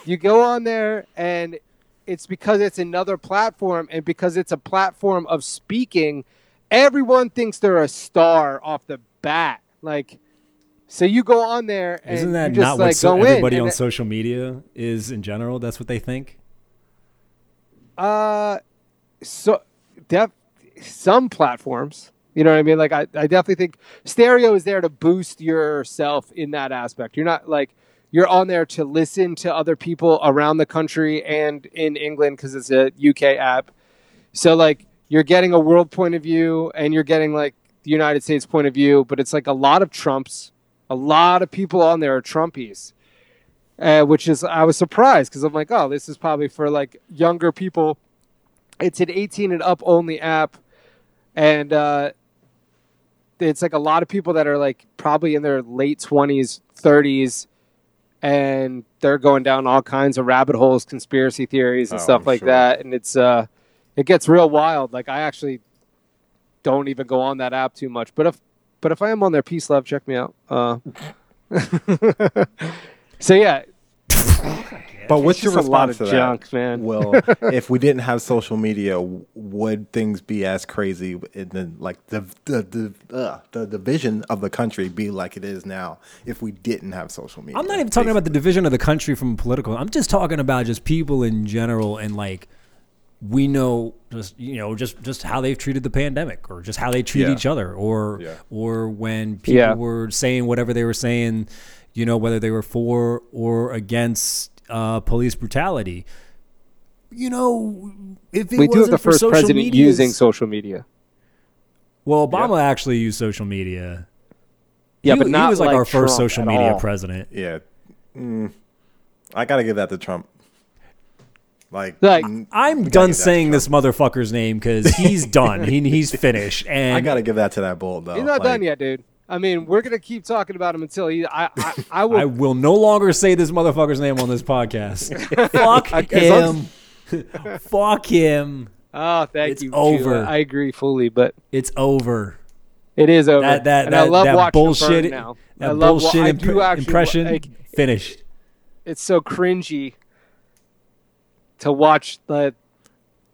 Speaker 3: You go on there, and it's because it's another platform, and because it's a platform of speaking. everyone thinks they're a star off the bat. Like, so you go on there and
Speaker 1: Isn't that not
Speaker 3: like
Speaker 1: what so- everybody on
Speaker 3: it-
Speaker 1: social media is in general? That's what they think.
Speaker 3: Uh, so def- some platforms. You know what I mean? Like I, I definitely think stereo is there to boost yourself in that aspect. You're not like you're on there to listen to other people around the country and in England because it's a UK app. So like you're getting a world point of view and you're getting like the United States point of view, but it's like a lot of Trumps. A lot of people on there are Trumpies. Uh, which is I was surprised because I'm like, oh, this is probably for like younger people. It's an 18 and up only app, and uh, it's like a lot of people that are like probably in their late 20s, 30s, and they're going down all kinds of rabbit holes, conspiracy theories, and
Speaker 2: Oh,
Speaker 3: stuff
Speaker 2: I'm
Speaker 3: like
Speaker 2: sure.
Speaker 3: that. And it's uh, it gets real wild. Like I actually don't even go on that app too much, but if but if I am on there, peace, love, check me out. Uh, so yeah,
Speaker 2: But what's your
Speaker 3: just a lot
Speaker 2: response
Speaker 3: of
Speaker 2: to
Speaker 3: junk,
Speaker 2: that?
Speaker 3: man.
Speaker 2: Well, if we didn't have social media, would things be as crazy? In the, like the the the, uh, the division of the country be like it is now if we didn't have social media?
Speaker 1: I'm not even talking about the division of the country from political. I'm just talking about just people in general and like we know just you know just just how they've treated the pandemic or just how they treat
Speaker 2: Yeah.
Speaker 1: each other or
Speaker 2: Yeah.
Speaker 1: or when people
Speaker 3: Yeah.
Speaker 1: were saying whatever they were saying, you know whether they were for or against uh, police brutality. You know, if it
Speaker 3: we do have
Speaker 1: wasn't
Speaker 3: the
Speaker 1: for
Speaker 3: first president
Speaker 1: media's-
Speaker 3: using social media.
Speaker 1: Well, Obama actually used social media.
Speaker 3: Yeah,
Speaker 1: he,
Speaker 3: but
Speaker 1: he
Speaker 3: not
Speaker 1: was like,
Speaker 3: like
Speaker 1: our first social media
Speaker 3: all.
Speaker 1: president.
Speaker 2: Yeah, mm, I gotta give that to Trump. Like,
Speaker 3: Like,
Speaker 1: I'm done
Speaker 2: give that to
Speaker 1: saying this motherfucker's name because he's done. he, he's finished. And
Speaker 2: I gotta give that to that bull though.
Speaker 3: He's not
Speaker 2: Like,
Speaker 3: done yet, dude. I mean, we're gonna keep talking about him until he. I, I, I will.
Speaker 1: I will no longer say this motherfucker's name on this podcast. Fuck him. Fuck him.
Speaker 3: oh, thank
Speaker 1: it's
Speaker 3: you.
Speaker 1: over.
Speaker 3: Sheila. I agree fully, but
Speaker 1: It's over.
Speaker 3: it is over.
Speaker 1: That that
Speaker 3: and
Speaker 1: that,
Speaker 3: I love
Speaker 1: that
Speaker 3: watching
Speaker 1: bullshit
Speaker 3: now.
Speaker 1: that
Speaker 3: I love, wa-
Speaker 1: bullshit
Speaker 3: I
Speaker 1: imp-
Speaker 3: do actually,
Speaker 1: impression
Speaker 3: Like,
Speaker 1: finished.
Speaker 3: it's so cringy to watch the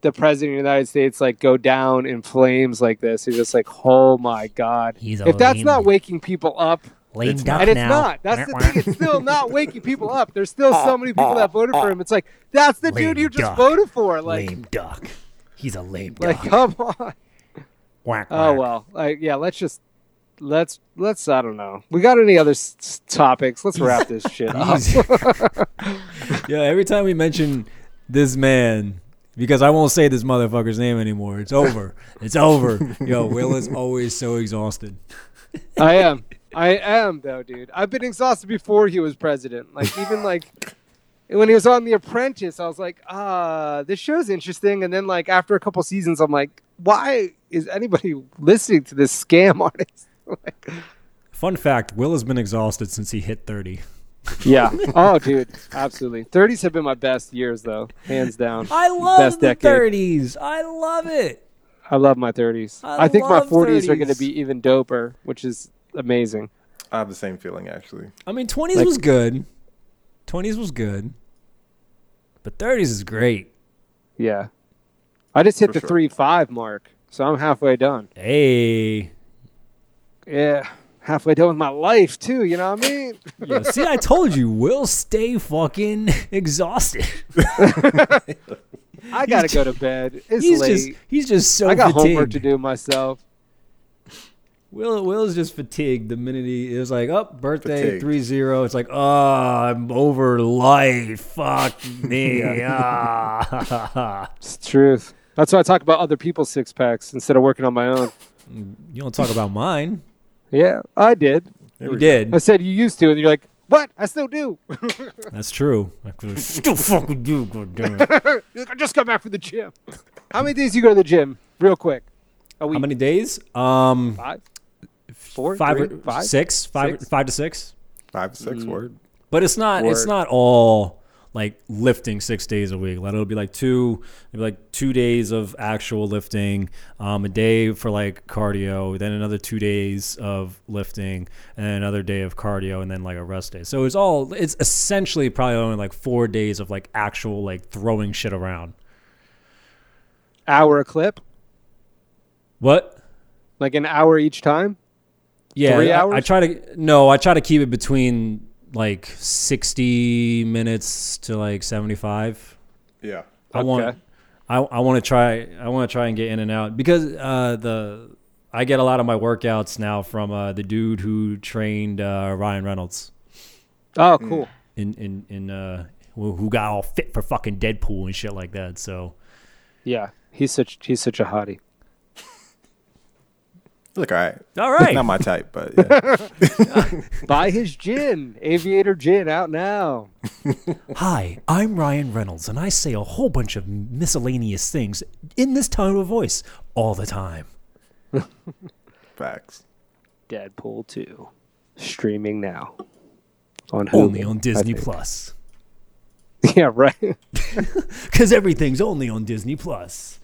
Speaker 3: the president of the United States like go down in flames like this. It's just like, oh my god!
Speaker 1: He's
Speaker 3: if that's
Speaker 1: lame-
Speaker 3: not waking people up,
Speaker 1: Lame
Speaker 2: It's
Speaker 1: duck
Speaker 3: and it's
Speaker 1: now.
Speaker 3: not. That's the thing. It's still not waking people up. There's still so many people that voted for him. It's like that's the
Speaker 1: Lame
Speaker 3: dude you just
Speaker 1: duck.
Speaker 3: voted for. Like,
Speaker 1: lame duck. He's a lame duck.
Speaker 3: like, come on.
Speaker 1: Whack,
Speaker 3: Oh well. Like, yeah. Let's just let's let's. I don't know. We got any other s- s- topics? Let's wrap this shit up.
Speaker 1: yeah, every time we mention this man, because I won't say this motherfucker's name anymore. It's over. It's over. Yo, Will is always so exhausted.
Speaker 3: I am. I am though, dude. I've been exhausted before he was president. Like even like when he was on The Apprentice, I was like, ah, this show's interesting. And then like after a couple seasons, I'm like, why is anybody listening to this scam artist? like,
Speaker 1: Fun fact: Will has been exhausted since he hit thirty.
Speaker 3: Yeah. Oh, dude. Absolutely. 30s have been my best years though, hands down.
Speaker 1: I love
Speaker 3: Best
Speaker 1: the
Speaker 3: decade.
Speaker 1: thirties. I love it.
Speaker 3: I love my 30s.
Speaker 1: I
Speaker 3: I, think my
Speaker 1: love
Speaker 3: 40s are going to be even doper, which is amazing.
Speaker 2: I have the same feeling actually.
Speaker 1: I mean, twenties
Speaker 3: Like-
Speaker 1: was good. Twenties was good, but thirties is great.
Speaker 3: Yeah. I just hit
Speaker 2: For
Speaker 3: the
Speaker 2: sure.
Speaker 3: 3 5 mark, so I'm halfway done.
Speaker 1: Hey,
Speaker 3: Yeah. Halfway done with my life, too. You know what I mean?
Speaker 1: Yo, see, I told you, we'll stay fucking exhausted.
Speaker 3: I got to go to bed. It's
Speaker 1: he's
Speaker 3: late.
Speaker 1: just he's just so
Speaker 3: I got
Speaker 1: fatigued.
Speaker 3: homework to do myself.
Speaker 1: Will Will's just fatigued the minute he it was like, oh, birthday
Speaker 2: Fatigued.
Speaker 1: three zero. It's like, oh, I'm over life. Fuck me. Ah.
Speaker 3: It's the truth. That's why I talk about other people's six packs instead of working on my own.
Speaker 1: you don't talk about mine.
Speaker 3: Yeah, I did.
Speaker 2: Here
Speaker 1: You
Speaker 2: we
Speaker 1: did.
Speaker 3: I said you used to, and you're like, what? I still do.
Speaker 1: That's true. I could still fucking do. goddamn it.
Speaker 3: You're like, I just got back from the gym. How many days you go to the gym? Real quick. A week.
Speaker 1: How many days? Um,
Speaker 3: Five?
Speaker 1: Five, or
Speaker 3: Five?
Speaker 1: six, five,
Speaker 3: Six?
Speaker 1: five to six.
Speaker 2: Five to six word.
Speaker 1: But it's not. It's not all like lifting six days a week. Like it'll be like two, maybe like two days of actual lifting, um, a day for like cardio, then another two days of lifting, and another day of cardio, and then like a rest day. So it's all. It's essentially probably only like four days of like actual like throwing shit around.
Speaker 3: Hour a clip?
Speaker 1: What?
Speaker 3: Like an hour each time?
Speaker 1: Yeah,
Speaker 3: Three
Speaker 1: I- I, try to no, I try to keep it between like sixty minutes to like seventy five.
Speaker 2: Yeah.
Speaker 1: I want I, I want to try I want to try and get in and out because uh, the I get a lot of my workouts now from uh, the dude who trained uh, Ryan Reynolds
Speaker 3: Oh, cool.
Speaker 1: in in in uh, who who got all fit for fucking Deadpool and shit like that. So
Speaker 3: Yeah. He's such he's such a hottie.
Speaker 2: Look, all right.
Speaker 1: all right,
Speaker 2: Not my type, but yeah.
Speaker 3: Buy his gin. Aviator gin out now.
Speaker 1: Hi, I'm Ryan Reynolds, and I say a whole bunch of miscellaneous things in this tone of voice all the time.
Speaker 2: facts.
Speaker 3: Deadpool 2. Streaming now. On Hulu,
Speaker 1: Only on Disney. Plus.
Speaker 3: Yeah, right.
Speaker 1: Because everything's only on Disney Plus.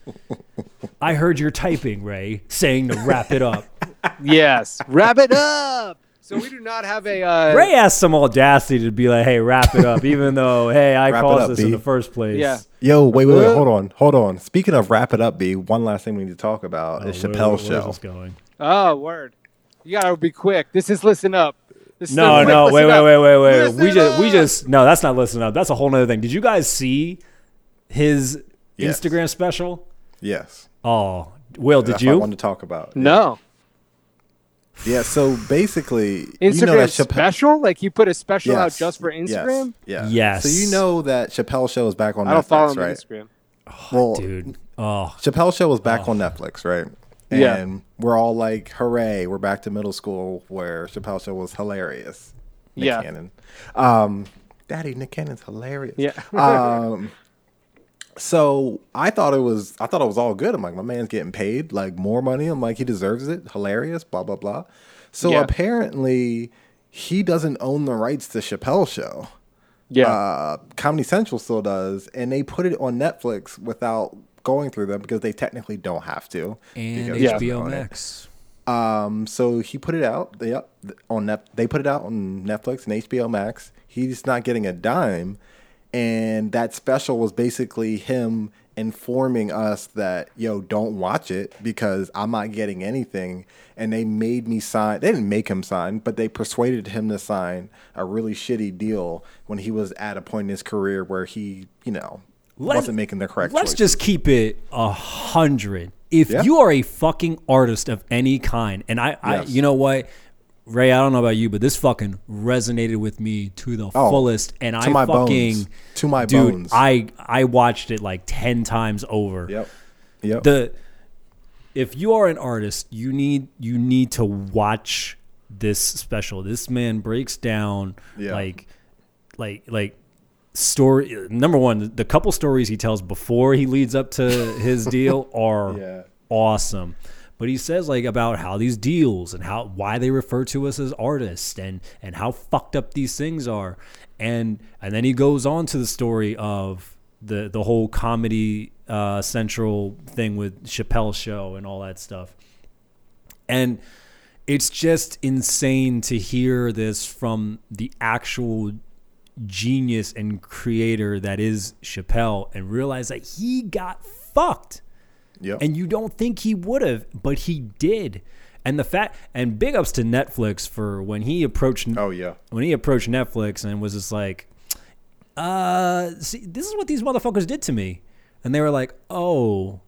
Speaker 1: I heard you're typing, Ray, saying to wrap it up.
Speaker 3: yes. Wrap it up. So we do not have a uh,
Speaker 1: Ray has some audacity to be like, hey, wrap it up, even though, hey, I
Speaker 2: Wrap
Speaker 1: caused
Speaker 2: up,
Speaker 1: this in the first place.
Speaker 3: Yeah.
Speaker 2: Yo, wait, wait, wait, hold on, hold on. Speaking of wrap it up, B, one last thing we need to talk about
Speaker 1: Oh,
Speaker 2: is
Speaker 1: where-
Speaker 2: Chappelle's
Speaker 1: where's
Speaker 2: show.
Speaker 1: this going?
Speaker 3: Oh, word. You gotta be quick. This is listen up. This
Speaker 1: No,
Speaker 3: the-
Speaker 1: no,
Speaker 3: listen
Speaker 1: wait, wait, wait, wait, wait. We
Speaker 3: Listen
Speaker 1: just, we just, no, that's not listening up. That's a whole nother thing. Did you guys see his
Speaker 2: Yes.
Speaker 1: Instagram special?
Speaker 2: Yes,
Speaker 1: Oh, Will, did
Speaker 2: that's what I
Speaker 1: you?
Speaker 2: wanted to talk about.
Speaker 3: No.
Speaker 2: Yeah, so basically,
Speaker 3: Instagram
Speaker 2: you know that Chappelle.
Speaker 3: special? Like he put a special out just for Instagram?
Speaker 2: Yes, yeah.
Speaker 1: Yes.
Speaker 2: So you know that Chappelle show is back on
Speaker 3: I don't
Speaker 2: Netflix,
Speaker 3: follow him on
Speaker 2: right?
Speaker 3: Instagram.
Speaker 2: Oh, well,
Speaker 1: Dude. Oh,
Speaker 2: Chappelle show was back oh. on Netflix, right? And
Speaker 3: Yeah.
Speaker 2: We're all like, hooray, we're back to middle school where Chappelle show was hilarious. Nick
Speaker 3: Yeah.
Speaker 2: Cannon. Um, Daddy, Nick Cannon's hilarious.
Speaker 3: Yeah.
Speaker 2: um, so I thought it was I thought it was all good. I'm like, my man's getting paid like more money. I'm like, he deserves it. Hilarious, blah, blah, blah. So
Speaker 3: Yeah.
Speaker 2: apparently he doesn't own the rights to Chappelle show
Speaker 3: Yeah.
Speaker 2: uh, Comedy Central still does, and they put it on Netflix without going through them because they technically don't have to.
Speaker 1: and. HBO. Max.
Speaker 2: Um, so he put it out. They up on net. They put it out on Netflix and HBO Max. He's not getting a dime, and that special was basically him informing us that yo don't watch it because I'm not getting anything. And they made me sign. They didn't make him sign, but they persuaded him to sign a really shitty deal when he was at a point in his career where he, you know,
Speaker 1: Let's-
Speaker 2: wasn't making the correct.
Speaker 1: Let's
Speaker 2: choices.
Speaker 1: just keep it a hundred. If
Speaker 2: Yeah.
Speaker 1: you are a fucking artist of any kind, and I, I,
Speaker 2: Yes.
Speaker 1: you know what, Ray, I don't know about you, but this fucking resonated with me to the
Speaker 2: Oh,
Speaker 1: fullest, and I fucking,
Speaker 2: bones. To my
Speaker 1: dude,
Speaker 2: bones.
Speaker 1: I, I watched it like ten times over.
Speaker 2: Yep. Yep.
Speaker 1: The, if you are an artist, you need you need to watch this special. This man breaks down
Speaker 2: Yeah.
Speaker 1: like, like, like story number one the couple stories he tells before he leads up to his deal are
Speaker 2: Yeah.
Speaker 1: awesome. But he says like about how these deals and how why they refer to us as artists and and how fucked up these things are. And and then he goes on to the story of the the whole comedy uh central thing with Chappelle's show and all that stuff. And it's just insane to hear this from the actual genius and creator that is Chappelle and realize that he got fucked.
Speaker 2: Yep.
Speaker 1: And you don't think he would have, but he did. And the fact and big ups to Netflix for when he approached
Speaker 2: oh yeah.
Speaker 1: when he approached Netflix and was just like, uh, see, this is what these motherfuckers did to me. And they were like, oh,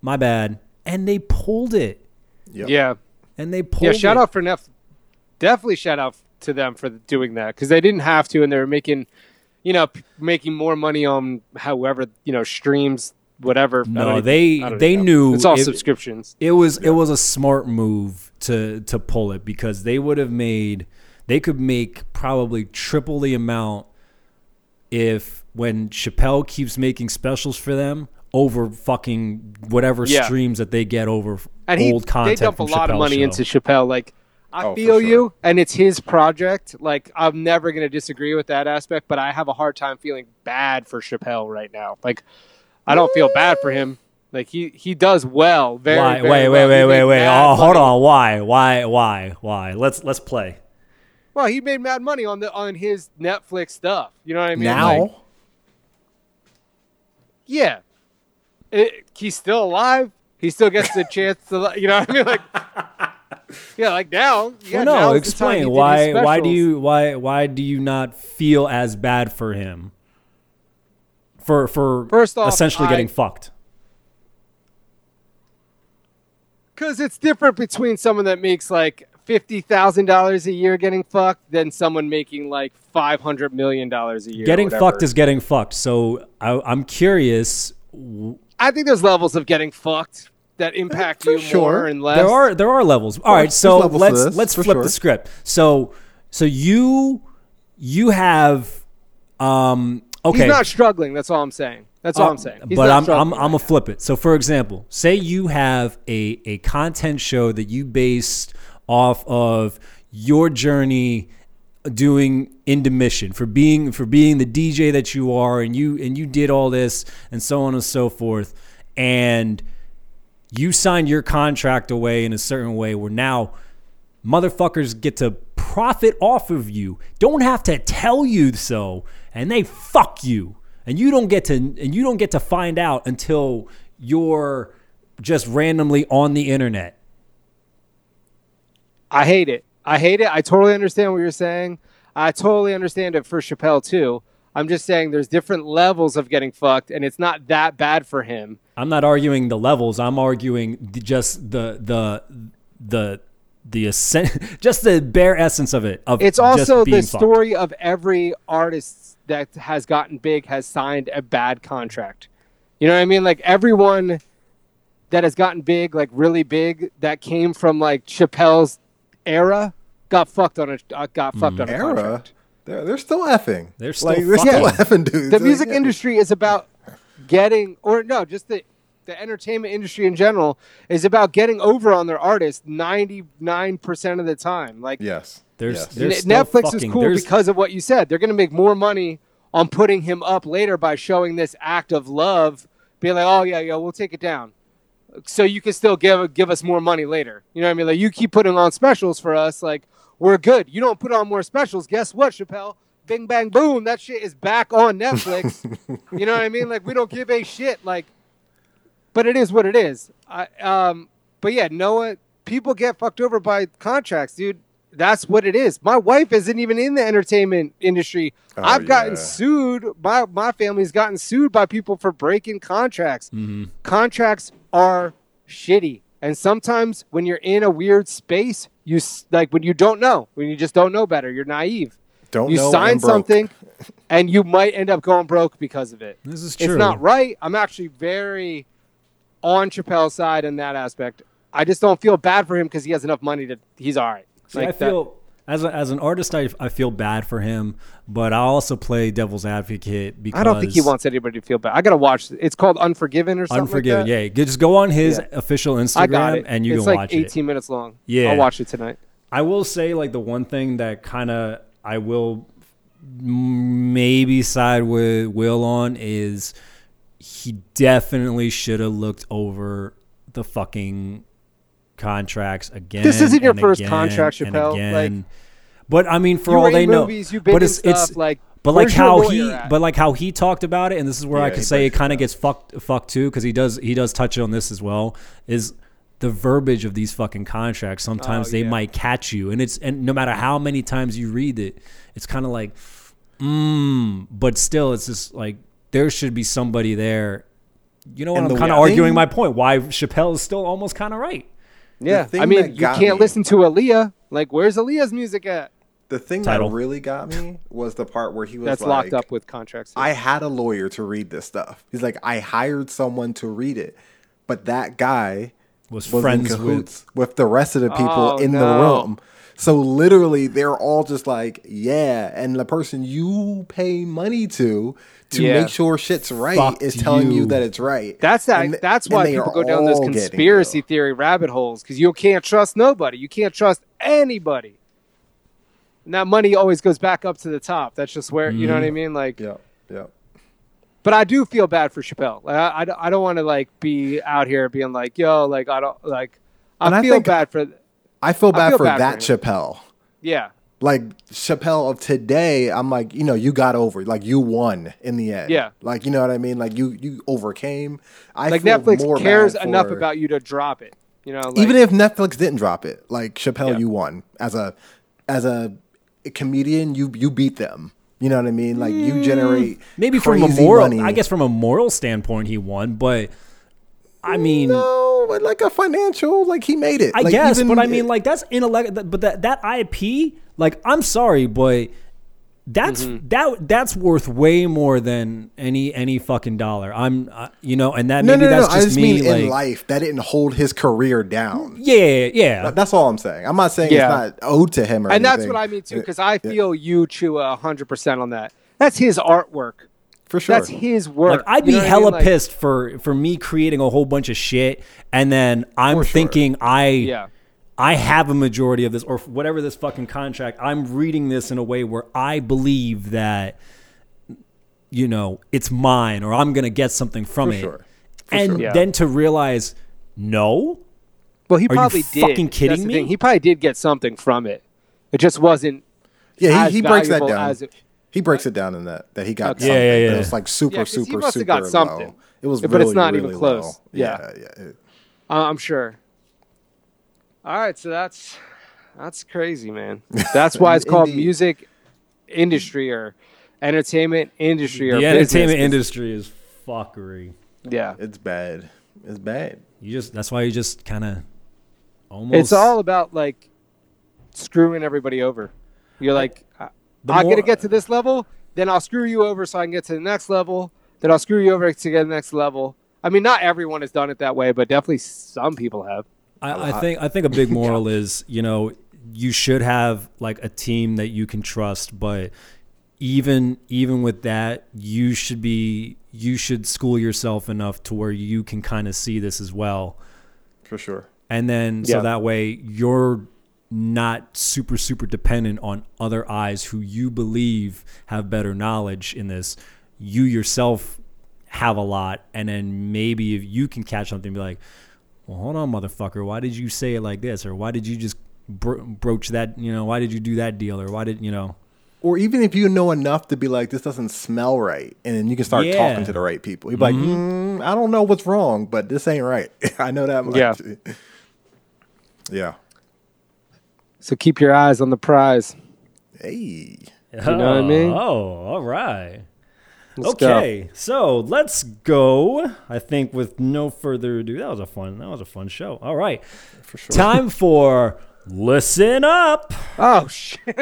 Speaker 1: my bad. And they pulled it.
Speaker 2: Yep.
Speaker 3: Yeah.
Speaker 1: And they pulled
Speaker 3: Yeah, shout
Speaker 1: it.
Speaker 3: out for Netflix. Definitely shout out to them for doing that because they didn't have to, and they were making, you know, p- making more money on however you know streams, whatever.
Speaker 1: No, they- they
Speaker 3: know.
Speaker 1: knew
Speaker 3: it's all
Speaker 1: if-
Speaker 3: subscriptions.
Speaker 1: It was it was a smart move to to pull it because they would have made they could make probably triple the amount if when Chappelle keeps making specials for them over fucking whatever
Speaker 3: Yeah.
Speaker 1: streams that they get over
Speaker 3: And he,
Speaker 1: old content.
Speaker 3: they dump a lot of money
Speaker 1: show.
Speaker 3: into Chappelle. Like, I
Speaker 2: Oh,
Speaker 3: feel
Speaker 2: sure.
Speaker 3: you, and it's his project. Like, I'm never going to disagree with that aspect, but I have a hard time feeling bad for Chappelle right now. Like, I don't feel bad for him. Like he he does well. Very,
Speaker 1: Why?
Speaker 3: very
Speaker 1: Wait, wait,
Speaker 3: well. He
Speaker 1: wait, wait,
Speaker 3: made
Speaker 1: wait. Oh, hold
Speaker 3: money.
Speaker 1: on. Why? Why? Why? Why? Let's let's play.
Speaker 3: Well, he made mad money on the on his Netflix stuff. You know what I mean?
Speaker 2: Now.
Speaker 3: Like, yeah. It, he's still alive. He still gets the chance to, you know what I mean? Like, yeah, like now. Yeah,
Speaker 1: well, no,
Speaker 3: is the time he
Speaker 1: explain why. Why do you why why do you not feel as bad for him? For for
Speaker 3: First off,
Speaker 1: essentially
Speaker 3: I-
Speaker 1: getting fucked.
Speaker 3: Because it's different between someone that makes like fifty thousand dollars a year getting fucked than someone making like five hundred million dollars a year.
Speaker 1: Getting fucked is getting fucked. So I, I'm curious.
Speaker 3: I think there's levels of getting fucked that impact you
Speaker 2: sure.
Speaker 3: more and less.
Speaker 1: There are there are levels. All right,
Speaker 2: there's
Speaker 1: so let's let's flip
Speaker 2: sure.
Speaker 1: the script. So so you you have um okay.
Speaker 3: He's not struggling. That's all I'm saying. That's all
Speaker 1: Uh,
Speaker 3: I'm saying. He's
Speaker 1: but
Speaker 3: not
Speaker 1: I'm I'm
Speaker 3: struggling
Speaker 1: I'm gonna flip it. So for example, say you have a a content show that you based off of your journey doing into mission for being for being the DJ that you are and you and you did all this and so on and so forth and you signed your contract away in a certain way where now motherfuckers get to profit off of you don't have to tell you so and they fuck you and you don't get to and you don't get to find out until you're just randomly on the internet
Speaker 3: I hate it. I hate it. I totally understand what you're saying. I totally understand it for Chappelle too. I'm just saying there's different levels of getting fucked, and it's not that bad for him.
Speaker 1: I'm not arguing the levels. I'm arguing the, just the the the the essen- just the bare essence of it. Of
Speaker 3: It's
Speaker 1: just
Speaker 3: also
Speaker 1: being
Speaker 3: the
Speaker 1: fucked.
Speaker 3: story of every artist that has gotten big has signed a bad contract. You know what I mean? Like everyone that has gotten big, like really big, that came from like Chappelle's era, got fucked on a uh, got fucked on a
Speaker 2: Era.
Speaker 3: contract.
Speaker 2: They're they're still effing.
Speaker 1: They're still
Speaker 2: like, they're still
Speaker 1: fucking.
Speaker 2: effing dudes.
Speaker 3: the
Speaker 2: Like,
Speaker 3: music
Speaker 2: yeah.
Speaker 3: industry is about getting or no just the the entertainment industry in general is about getting over on their artists 99% of the time. Like
Speaker 2: Yes.
Speaker 1: There's-
Speaker 2: yes.
Speaker 1: there's-
Speaker 3: netflix
Speaker 1: fucking-
Speaker 3: is cool
Speaker 1: there's-
Speaker 3: because of what you said. They're going to make more money on putting him up later by showing this act of love being like oh yeah yeah we'll take it down. So you can still give give us more money later. You know what i mean? Like you keep putting on specials for us like we're good. You don't put on more specials. Guess what chappelle bing bang boom that shit is back on netflix you know what I mean? Like we don't give a shit. Like, but it is what it is. I um, but yeah, Noah, people get fucked over by contracts, dude. That's what it is. My wife isn't even in the entertainment industry.
Speaker 2: Oh,
Speaker 3: I've gotten
Speaker 2: yeah.
Speaker 3: sued. My my family's gotten sued by people for breaking contracts.
Speaker 1: Mm-hmm.
Speaker 3: Contracts are shitty, and sometimes when you're in a weird space, you like when you don't know, when you just don't know better, you're naive
Speaker 2: Don't
Speaker 3: you
Speaker 2: know
Speaker 3: sign
Speaker 2: and broke.
Speaker 3: something and you might end up going broke because of it.
Speaker 1: This is true.
Speaker 3: It's not right. I'm actually very on Chappelle's side in that aspect. I just don't feel bad for him because he has enough money to. He's all right.
Speaker 1: See, I feel as a, as an artist, I, I feel bad for him, but I also play devil's advocate because
Speaker 3: I don't think he wants anybody to feel bad. I gotta watch. It's called Unforgiven or something.
Speaker 1: Unforgiven.
Speaker 3: Like that.
Speaker 1: yeah, just go on his
Speaker 3: Yeah.
Speaker 1: official Instagram
Speaker 3: I got it.
Speaker 1: and you
Speaker 3: it's
Speaker 1: can
Speaker 3: like
Speaker 1: watch
Speaker 3: 18
Speaker 1: it.
Speaker 3: minutes long.
Speaker 1: Yeah.
Speaker 3: I'll watch it tonight.
Speaker 1: I will say like the one thing that kind of I will maybe side with Will on is he definitely should have looked over the fucking contracts again.
Speaker 3: This isn't your first
Speaker 1: again
Speaker 3: contract, Chappelle.
Speaker 1: again.
Speaker 3: Like-
Speaker 1: but I mean, for all they
Speaker 3: in
Speaker 1: know,
Speaker 3: you've been
Speaker 1: but
Speaker 3: in
Speaker 1: it's it's
Speaker 3: like,
Speaker 1: but like
Speaker 3: where's your
Speaker 1: how he
Speaker 3: at?
Speaker 1: but like how he talked about it, and this is where I
Speaker 2: Yeah,
Speaker 1: can
Speaker 2: he
Speaker 1: say it kind of gets fucked fucked too because he does he does touch on this as well. Is the verbiage of these fucking contracts sometimes
Speaker 3: Oh,
Speaker 1: they
Speaker 3: yeah.
Speaker 1: might catch you and it's and no matter how many times you read it it's kind of like mm but still it's just like there should be somebody there you know what
Speaker 2: And
Speaker 1: i'm kind of arguing my point why chappelle is still almost kind of right
Speaker 3: Yeah, I mean, you can't
Speaker 2: me-
Speaker 3: listen to Aaliyah. Like, where's Aaliyah's music at?
Speaker 2: The thing
Speaker 1: Title.
Speaker 2: that really got me was the part where he was
Speaker 3: That's
Speaker 2: like,
Speaker 3: locked up with contracts.
Speaker 2: I had a lawyer to read this stuff. He's like, I hired someone to read it, but that guy
Speaker 1: was,
Speaker 2: was
Speaker 1: friends
Speaker 2: in
Speaker 1: with
Speaker 2: with, the rest of the people
Speaker 3: Oh,
Speaker 2: in the room. So literally, they're all just like, yeah, and the person you pay money to to
Speaker 3: Yeah.
Speaker 2: make sure shit's right
Speaker 1: Fucked
Speaker 2: is telling you.
Speaker 1: you.
Speaker 2: that it's right.
Speaker 3: That's that.
Speaker 2: And
Speaker 3: that's why people go down those conspiracy theory rabbit holes because you can't trust nobody. You can't trust anybody. And that money always goes back up to the top. That's just where you know
Speaker 2: Mm-hmm.
Speaker 3: what I mean. Like,
Speaker 2: Yep, yep.
Speaker 3: But I do feel bad for Chappelle. Like, I, I, don't- I don't want to like be out here being like, yo, like I don't like. I
Speaker 2: And
Speaker 3: feel
Speaker 2: think-
Speaker 3: bad for.
Speaker 2: I feel bad
Speaker 3: feel
Speaker 2: for
Speaker 3: bad
Speaker 2: that
Speaker 3: for.
Speaker 2: Chappelle.
Speaker 3: Yeah,
Speaker 2: Like Chappelle of today, I'm like, you know, you got over, like you won in the end.
Speaker 3: Yeah.
Speaker 2: like you know what I mean. Like you you overcame. I
Speaker 3: like Netflix cares
Speaker 2: bad
Speaker 3: enough about you to drop it. You know, like,
Speaker 2: even if Netflix didn't drop it, like Chappelle,
Speaker 3: Yeah.
Speaker 2: you won as a as a comedian. You you beat them. You know what I mean? Like you mm, generate
Speaker 1: Maybe from a moral,
Speaker 2: money.
Speaker 1: I guess from a moral standpoint, he won. But I mean,
Speaker 2: No, but like a financial, like he made it.
Speaker 1: I
Speaker 2: Like,
Speaker 1: guess,
Speaker 2: even-
Speaker 1: but I mean, like that's intellect. But that that IP, like, I'm sorry, but that's
Speaker 2: Mm-hmm.
Speaker 1: that that's worth way more than any any fucking dollar. I'm, uh, you know, and that
Speaker 2: no,
Speaker 1: maybe
Speaker 2: no, no, no.
Speaker 1: that's
Speaker 2: I
Speaker 1: just,
Speaker 2: just
Speaker 1: me.
Speaker 2: mean
Speaker 1: like,
Speaker 2: in life that didn't hold his career down.
Speaker 1: yeah, yeah.
Speaker 2: That's all I'm saying. I'm not saying
Speaker 3: Yeah.
Speaker 2: it's not owed to him or
Speaker 3: and that's what I mean too, because I feel you chew a hundred percent on that. That's his artwork.
Speaker 2: for sure.
Speaker 3: That's his work.
Speaker 1: Like I'd be
Speaker 3: You know what I
Speaker 1: hella
Speaker 3: mean? Like,
Speaker 1: pissed for for me creating a whole bunch of shit, and then I'm
Speaker 2: For sure.
Speaker 1: thinking I
Speaker 3: Yeah.
Speaker 1: I have a majority of this or whatever this fucking contract. I'm reading this in a way where I believe that you know it's mine or I'm gonna get something from
Speaker 2: For
Speaker 1: it,
Speaker 2: sure. For
Speaker 1: and
Speaker 2: sure.
Speaker 3: Yeah.
Speaker 1: then to realize no,
Speaker 3: Well, he
Speaker 1: Are you
Speaker 3: probably did.
Speaker 1: fucking kidding me?
Speaker 3: thing. He probably did get something from it. It just wasn't.
Speaker 2: yeah,
Speaker 3: as
Speaker 2: he, he breaks that down.
Speaker 3: as it-
Speaker 2: he breaks it down in that that he got
Speaker 3: Okay.
Speaker 2: something.
Speaker 1: Yeah, yeah, yeah.
Speaker 2: It was like super,
Speaker 3: Yeah, 'cause he
Speaker 2: super,
Speaker 3: must have
Speaker 2: super
Speaker 3: got
Speaker 2: low.
Speaker 3: something.
Speaker 2: It was,
Speaker 3: But it's
Speaker 2: really,
Speaker 3: not even
Speaker 2: really
Speaker 3: close.
Speaker 2: low.
Speaker 3: Yeah.
Speaker 2: yeah. It-
Speaker 3: Uh, I'm sure. All right, so that's that's crazy, man. That's why it's called
Speaker 2: Indeed.
Speaker 3: music industry or entertainment industry or
Speaker 1: the
Speaker 3: business.
Speaker 1: entertainment industry is fuckery.
Speaker 3: Yeah,
Speaker 2: It's bad. It's bad.
Speaker 1: You just that's why you just kind of almost.
Speaker 3: it's all about like screwing everybody over. You're like, I, I'm
Speaker 1: more-
Speaker 3: gonna get to this level, then I'll screw you over so I can get to the next level. Then I'll screw you over to get to the next level. I mean, not everyone has done it that way, but definitely some people have.
Speaker 1: I, I uh, think I think a big moral is you know you should have like a team that you can trust, but even even with that, you should be you should school yourself enough to where you can kind of see this as well,
Speaker 2: For sure.
Speaker 1: and then so
Speaker 3: Yeah.
Speaker 1: that way you're not super super dependent on other eyes who you believe have better knowledge in this. You yourself have a lot, and then maybe if you can catch something, be like, well, hold on, motherfucker. Why did you say it like this? Or why did you just bro- broach that? You know, why did you do that deal? Or why did you know?
Speaker 2: Or even if you know enough to be like, this doesn't smell right, and then you can start
Speaker 1: Yeah.
Speaker 2: talking to the right people. You're like, mm, I don't know what's wrong, but this ain't right. I know that much.
Speaker 3: Yeah.
Speaker 2: yeah.
Speaker 3: So keep your eyes on the prize.
Speaker 2: Hey.
Speaker 3: You know what I mean?
Speaker 1: Oh, all right.
Speaker 3: Let's go.
Speaker 1: okay, so let's go. I think with no further ado, that was a fun. That was a fun show. All right,
Speaker 2: For sure.
Speaker 1: time for listen up.
Speaker 3: Oh shit!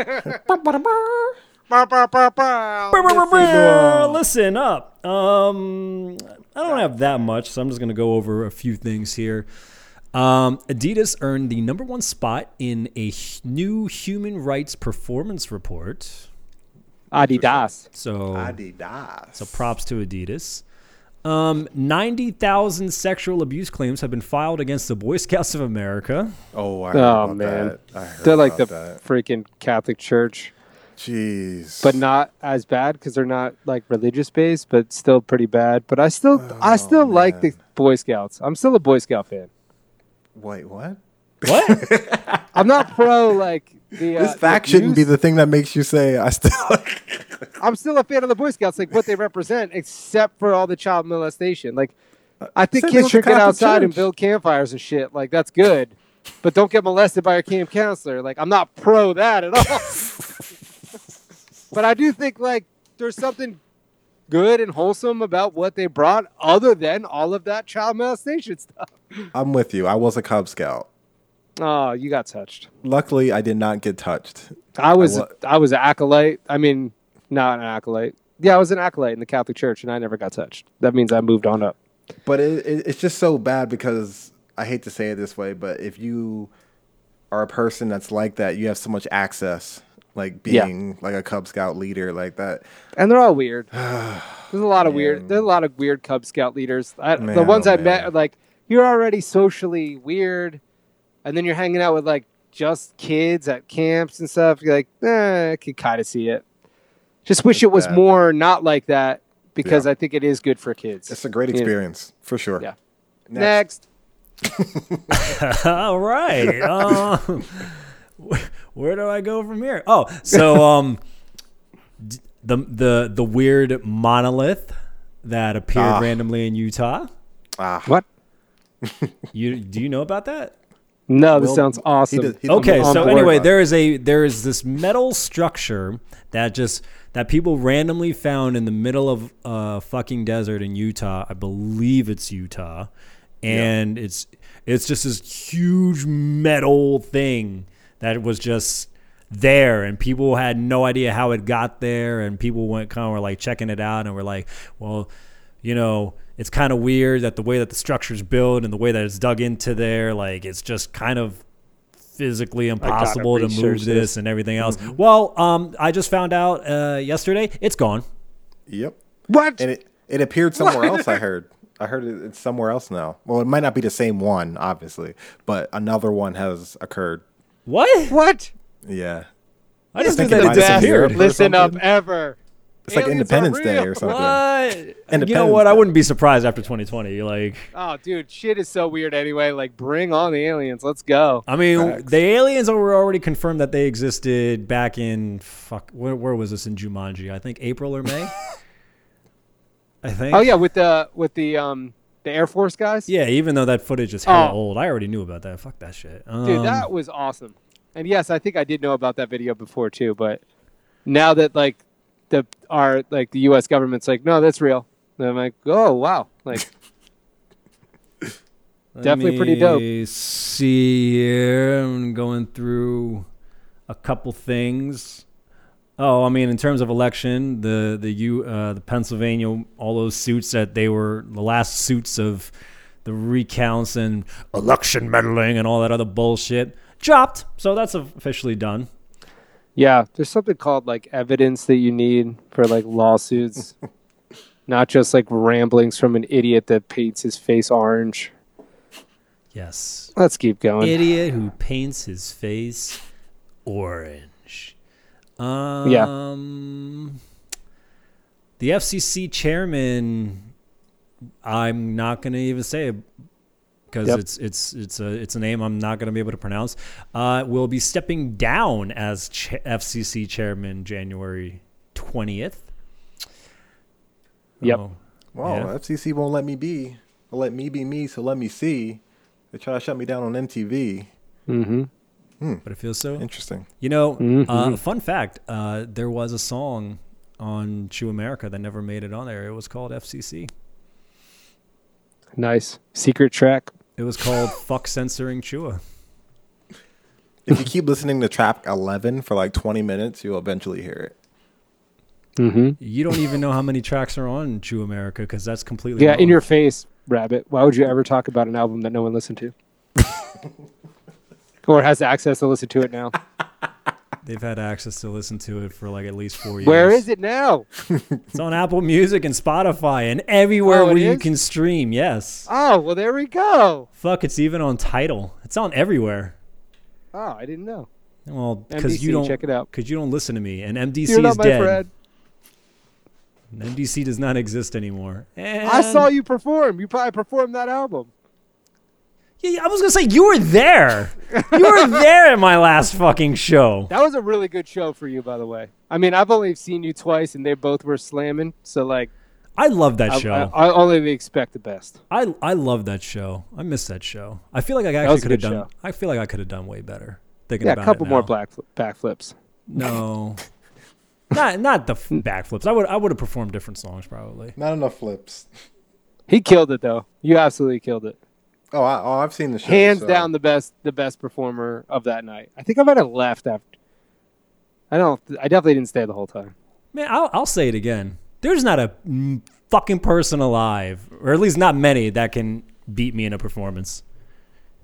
Speaker 1: Listen up. Um, I don't have that much, so I'm just going to go over a few things here. Um, Adidas earned the number one spot in a new human rights performance report.
Speaker 3: Adidas.
Speaker 1: So,
Speaker 2: Adidas.
Speaker 1: so props to Adidas. Um, 90,000 sexual abuse claims have been filed against the Boy Scouts of America.
Speaker 2: Oh, I heard
Speaker 3: Oh
Speaker 2: about
Speaker 3: man,
Speaker 2: that. I heard
Speaker 3: they're like the
Speaker 2: that.
Speaker 3: freaking Catholic Church,
Speaker 2: Jeez.
Speaker 3: but not as bad because they're not like religious based, but still pretty bad. But I still, I still like the Boy Scouts. I'm still a Boy Scout fan.
Speaker 2: Wait, what?
Speaker 1: What?
Speaker 3: I'm not pro like the. Uh,
Speaker 2: This fact shouldn't be the thing that makes you say I still.
Speaker 3: I'm still a fan of the Boy Scouts, like what they represent, except for all the child molestation. Like, I think
Speaker 2: Same
Speaker 3: kids should get outside and build campfires and shit. Like, that's good, but don't get molested by your camp counselor. Like, I'm not pro that at all. but I do think like there's something good and wholesome about what they brought, other than all of that child molestation stuff.
Speaker 2: I'm with you. I was a Cub Scout.
Speaker 3: Oh, you got touched.
Speaker 2: Luckily, I did not get touched.
Speaker 3: I was
Speaker 2: wa-
Speaker 3: I was an acolyte. I mean, not an acolyte. Yeah, I was an acolyte in the Catholic Church, and I never got touched. That means I moved on up.
Speaker 2: But it, it, it's just so bad because I hate to say it this way, but if you are a person that's like that, you have so much access, like
Speaker 3: Yeah.
Speaker 2: being like a Cub Scout leader, like that.
Speaker 3: and they're all weird. There's a lot of weird. There's a lot of weird Cub Scout leaders. I, the ones
Speaker 2: oh,
Speaker 3: I
Speaker 2: man.
Speaker 3: met are like you're already socially weird, and then you're hanging out with like just kids at camps and stuff. You're like, eh, I could kind of see it. Just wish
Speaker 2: It's
Speaker 3: it was
Speaker 2: bad.
Speaker 3: more not like that because
Speaker 2: Yeah.
Speaker 3: I think it is good for kids.
Speaker 2: It's a great
Speaker 3: Yeah.
Speaker 2: experience for sure.
Speaker 3: Yeah.
Speaker 2: Next.
Speaker 3: Next,
Speaker 1: All right. Uh, Where do I go from here? Oh, so um, d- the the the weird monolith that appeared
Speaker 2: Ah.
Speaker 1: randomly in Utah.
Speaker 2: Ah,
Speaker 3: What?
Speaker 1: You do you know about that?
Speaker 3: No, this
Speaker 2: Will-
Speaker 3: sounds
Speaker 2: he
Speaker 3: awesome.
Speaker 2: does- he
Speaker 1: Okay, so
Speaker 3: board.
Speaker 1: anyway, there is a there is this metal structure that just that people randomly found in the middle of a fucking desert in Utah. I believe it's Utah, and it's it's just this huge metal thing that was just there, and people had no idea how it got there, and people went kind of were like checking it out, and were like, well, you know. It's kind of weird that the way that the structure's built and the way that it's dug into there, like it's just kind of physically impossible to move
Speaker 3: this.
Speaker 1: this and everything else. Well, um, I just found out uh, yesterday it's gone.
Speaker 2: Yep.
Speaker 3: what?
Speaker 2: And it, it appeared somewhere else, I heard. I heard it, it's somewhere else now. Well, it might not be the same one, obviously, but another one has occurred.
Speaker 1: What?
Speaker 3: what?
Speaker 2: Yeah.
Speaker 1: I just
Speaker 2: think
Speaker 1: knew
Speaker 2: it
Speaker 1: that
Speaker 2: might
Speaker 1: it
Speaker 2: have
Speaker 1: disappeared.
Speaker 3: Listen up, ever.
Speaker 2: It's like
Speaker 3: Aliens are
Speaker 2: Independence Day or something.
Speaker 1: What? You know
Speaker 2: Independence
Speaker 1: what? I wouldn't be surprised after 2020. Like,
Speaker 3: Oh, dude, shit is so weird anyway. Like, bring on the aliens. Let's go.
Speaker 1: I mean,
Speaker 2: Facts.
Speaker 1: the aliens were already confirmed that they existed back in fuck. Where, where was this in Jumanji? I think April or May. I think.
Speaker 3: Oh yeah, with the with the um the Air Force guys.
Speaker 1: Yeah, even though that footage is hella
Speaker 3: Oh.
Speaker 1: old, I already knew about that. Fuck that shit.
Speaker 3: Dude,
Speaker 1: Um,
Speaker 3: that was awesome. And yes, I think I did know about that video before too, but now that like the our like the US government's like, no, that's real. And I'm like, oh wow. Like Definitely pretty dope.
Speaker 1: See here, I'm going through a couple things. Oh, I mean, in terms of election, the the U uh, the Pennsylvania, all those suits that they were the last suits of the recounts and election meddling and all that other bullshit dropped. So that's officially done.
Speaker 3: Yeah, there's something called like evidence that you need for like lawsuits. Not just like ramblings from an idiot that paints his face orange.
Speaker 1: Yes,
Speaker 3: Let's keep going.
Speaker 1: idiot who paints his face orange. Um,
Speaker 3: Yeah.
Speaker 1: The FCC chairman, I'm not going to even say because
Speaker 3: Yep.
Speaker 1: it's it's it's a it's a name I'm not going to be able to pronounce. Uh, will be stepping down as ch- FCC chairman January 20th.
Speaker 3: Yep.
Speaker 1: Oh,
Speaker 2: Wow,
Speaker 1: Yeah.
Speaker 2: FCC won't let me be. They'll let me be me, so let me see. They try to shut me down on MTV.
Speaker 3: Mm-hmm.
Speaker 1: but it feels so
Speaker 2: Interesting.
Speaker 1: You know,
Speaker 3: Mhm.
Speaker 1: uh, fun fact: uh, there was a song on Chew America that never made it on there. It was called FCC.
Speaker 3: Nice. Secret track.
Speaker 1: It was called "Fuck Censoring Chua."
Speaker 2: If you keep listening to track 11 for like 20 minutes, you'll eventually hear it.
Speaker 3: Mm-hmm.
Speaker 1: You don't even know how many tracks are on Chew America because that's completely
Speaker 3: Yeah,
Speaker 1: wrong.
Speaker 3: in your face, Rabbit. Why would you ever talk about an album that no one listened to? or has access to listen to it now?
Speaker 1: They've had access to listen to it for like at least four years.
Speaker 3: Where is it now?
Speaker 1: It's on Apple Music and Spotify and everywhere
Speaker 3: Oh,
Speaker 1: where you
Speaker 3: is?
Speaker 1: can stream. Yes.
Speaker 3: Oh, well, there we go.
Speaker 1: Fuck, it's even on Title. It's on everywhere.
Speaker 3: Oh, I didn't know.
Speaker 1: Well, because you don't
Speaker 3: check it out.
Speaker 1: because you don't listen to me, and MDC
Speaker 3: You're
Speaker 1: is
Speaker 3: not my
Speaker 1: dead.
Speaker 3: friend.
Speaker 1: MDC does not exist anymore. And
Speaker 3: I saw you perform. You probably performed that album.
Speaker 1: Yeah, yeah, I was gonna say you were there. you were there at my last fucking show.
Speaker 3: That was a really good show for you, by the way. I mean, I've only seen you twice, and they both were slamming. So, like,
Speaker 1: I love that
Speaker 3: I,
Speaker 1: show.
Speaker 3: I, I only expect the best.
Speaker 1: I I love that show. I miss that show. I feel like I actually could have done.
Speaker 3: show.
Speaker 1: I feel like I could have done way better. Thinking
Speaker 3: Yeah,
Speaker 1: about
Speaker 3: a couple
Speaker 1: it
Speaker 3: more
Speaker 1: now.
Speaker 3: black backflips.
Speaker 1: No, not not the f- backflips. I would I would have performed different songs probably.
Speaker 2: Not enough flips.
Speaker 3: He killed it, though. You absolutely killed it.
Speaker 2: Oh, I, oh I've seen the show.
Speaker 3: Hands
Speaker 2: so-
Speaker 3: down, the best, the best performer of that night. I think I might have left after. I don't. I definitely didn't stay the whole time.
Speaker 1: Man, I'll I'll say it again. There's not a fucking person alive, or at least not many, that can beat me in a performance.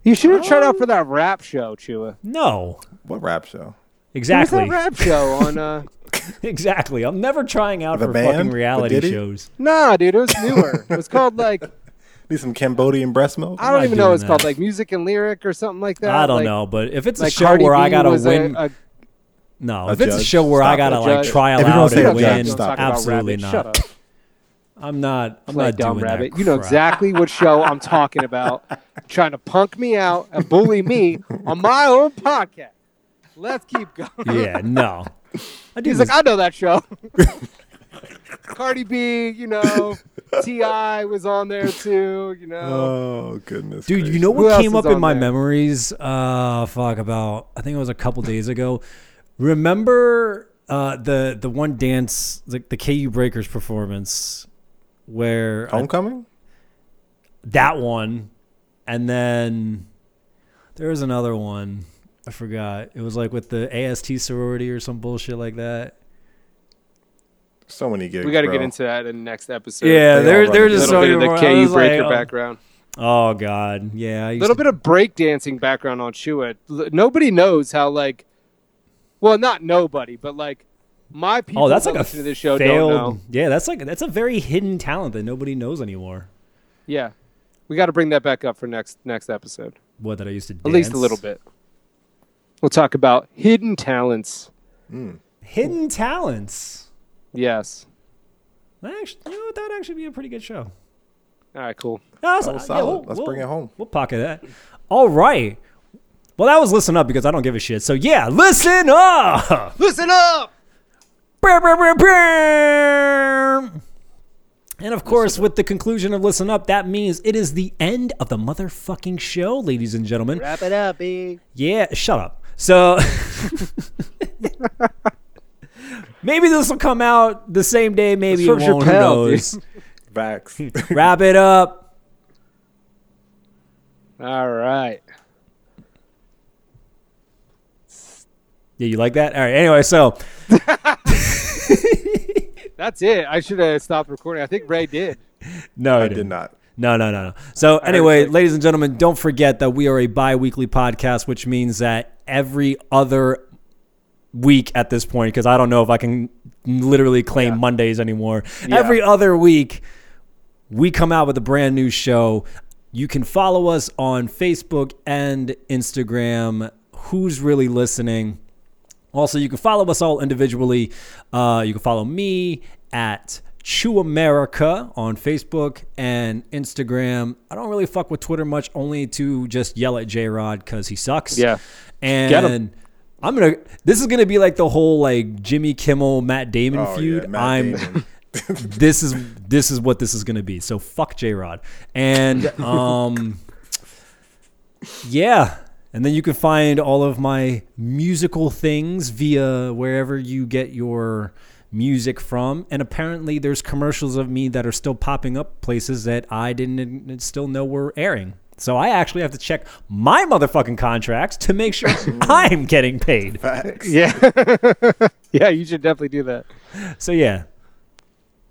Speaker 3: You should have tried out for that rap show, Chua.
Speaker 1: No,
Speaker 2: What rap show?
Speaker 1: Exactly,
Speaker 3: that rap show on? uh
Speaker 1: exactly. I'm never trying out
Speaker 2: The
Speaker 1: for
Speaker 2: band?
Speaker 1: fucking reality shows.
Speaker 3: Nah, dude, it was newer. it was called like
Speaker 2: Need some Cambodian breast milk?
Speaker 3: I don't
Speaker 1: not
Speaker 3: even know what it's
Speaker 1: doing
Speaker 3: called,
Speaker 1: that.
Speaker 3: like music and lyric or something like that.
Speaker 1: I don't
Speaker 3: Like-
Speaker 1: know, but if it's a
Speaker 3: Like
Speaker 1: show
Speaker 3: Cardi
Speaker 1: where I
Speaker 3: B
Speaker 1: gotta
Speaker 3: was a-
Speaker 1: win,
Speaker 3: a-
Speaker 1: no.
Speaker 2: a
Speaker 1: If it's a
Speaker 2: judge?
Speaker 1: show where I
Speaker 2: Stop
Speaker 1: gotta
Speaker 3: it.
Speaker 1: like
Speaker 3: Judge.
Speaker 1: try
Speaker 2: If you're gonna
Speaker 1: out
Speaker 2: say
Speaker 1: and
Speaker 2: a judge,
Speaker 1: win.
Speaker 3: Don't talk about
Speaker 1: absolutely
Speaker 3: rabbit.
Speaker 1: not.
Speaker 3: Shut up.
Speaker 1: I'm not. I'm
Speaker 3: Play
Speaker 1: not
Speaker 3: dumb
Speaker 1: doing
Speaker 3: rabbit.
Speaker 1: that.
Speaker 3: You know
Speaker 1: crap.
Speaker 3: exactly what show I'm talking about. trying to punk me out and bully me on my own podcast. Let's keep going.
Speaker 1: Yeah, no. I do
Speaker 3: He's
Speaker 1: this-
Speaker 3: like, I know that show. Cardi B, you know, T.I. was on there too. You know,
Speaker 2: Oh goodness,
Speaker 1: Dude, you know what
Speaker 3: else
Speaker 1: came up in my
Speaker 3: there?
Speaker 1: memories? Uh fuck about I think it was a couple days ago. Remember uh the the one dance the, the KU Breakers performance where I-
Speaker 2: Homecoming?
Speaker 1: that one and then there was another one. I forgot. It was like with the AST sorority or some bullshit like that.
Speaker 2: So many gigs.
Speaker 3: we got to get into that in the next episode.
Speaker 1: Yeah,
Speaker 2: they
Speaker 1: there
Speaker 2: all
Speaker 1: there
Speaker 3: a
Speaker 1: just
Speaker 3: little
Speaker 1: so
Speaker 3: bit of
Speaker 1: many
Speaker 3: the
Speaker 1: more-
Speaker 3: KU
Speaker 1: was like,
Speaker 3: breaker
Speaker 1: oh, uh,
Speaker 3: background.
Speaker 1: Oh god. Yeah,
Speaker 3: a little
Speaker 1: to-
Speaker 3: bit of breakdancing background on Chua. Nobody knows how like, well, not nobody, but like my oh, people.
Speaker 1: Oh, that's like a
Speaker 3: listen to this show
Speaker 1: failed.
Speaker 3: don't know.
Speaker 1: Yeah, that's like that's a very hidden talent that nobody knows anymore.
Speaker 3: Yeah, we got to bring that back up for next next episode.
Speaker 1: What that I used to
Speaker 3: At least a little bit. We'll talk about hidden talents. Hmm.
Speaker 1: Hidden talents.
Speaker 3: Yes.
Speaker 1: That actually, you know, what, that'd actually be a pretty good show.
Speaker 3: All right. Cool.
Speaker 1: No, it's-
Speaker 2: That was
Speaker 1: yeah,
Speaker 2: solid.
Speaker 1: we'll-
Speaker 2: Let's
Speaker 1: we'll-
Speaker 2: bring it home.
Speaker 1: We'll pocket that. All right. Well, that was listen up because I don't give a shit. So yeah, listen up.
Speaker 3: Listen up.
Speaker 1: And of course, with the conclusion of listen up, that means it is the end of the motherfucking show, ladies and gentlemen.
Speaker 3: Wrap it up, B.
Speaker 1: Yeah, shut up. So maybe this will come out the same day, maybe it
Speaker 3: It's from
Speaker 1: won't. Who
Speaker 3: Chappelle,
Speaker 1: knows?
Speaker 3: dude.
Speaker 2: Facts.
Speaker 1: Wrap it up.
Speaker 3: All right.
Speaker 1: Yeah, you like that? All right. Anyway, so
Speaker 3: That's it. I should have stopped recording. I think Ray did.
Speaker 1: no,
Speaker 2: I
Speaker 1: it
Speaker 2: did
Speaker 1: didn't. No, no, no, no. So anyway, ladies and gentlemen, don't forget that we are a bi-weekly podcast, which means that every other week at this point, because I don't know if I can literally claim
Speaker 3: Yeah.
Speaker 1: Mondays anymore.
Speaker 3: Yeah.
Speaker 1: Every other week, we come out with a brand new show. You can follow us on Facebook and Instagram. Who's really listening? Also, you can follow us all individually. Uh, you can follow me at Chew America on Facebook and Instagram. I don't really fuck with Twitter much, only to just yell at J Rod because he sucks.
Speaker 3: Yeah.
Speaker 1: And I'm gonna. This is gonna be like the whole like Jimmy Kimmel Matt Damon
Speaker 2: Oh, yeah,
Speaker 1: feud.
Speaker 2: Matt
Speaker 1: I'm.
Speaker 2: Damon.
Speaker 1: this is this is what this is gonna be. So fuck J Rod. And um. Yeah. And then you can find all of my musical things via wherever you get your music from. And apparently, there's commercials of me that are still popping up places that I didn't still know were airing. So I actually have to check my motherfucking contracts to make sure I'm getting paid.
Speaker 2: Facts.
Speaker 3: Yeah. yeah, you should definitely do that.
Speaker 1: So yeah,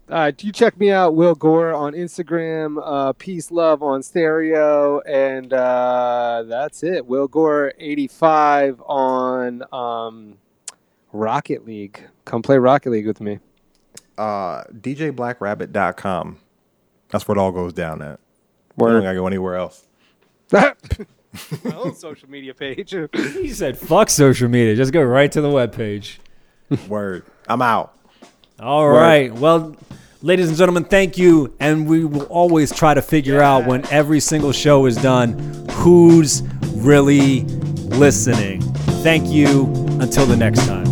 Speaker 3: Uh, you check me out, Will Gore, on Instagram, uh, Peace Love on Stereo, and uh, that's it. Will Gore 85 on um, Rocket League. Come play Rocket League with me.
Speaker 2: Uh, DJBlackRabbit.com. That's where it all goes down at. I
Speaker 3: Word.
Speaker 2: don't gotta go anywhere else.
Speaker 3: My own social media page.
Speaker 1: he said fuck social media. Just go right to the web page."
Speaker 2: Word. I'm out.
Speaker 1: All right. Well, ladies and gentlemen, thank you. And we will always try to figure out when every single show is done who's really listening. Thank you. Until the next time.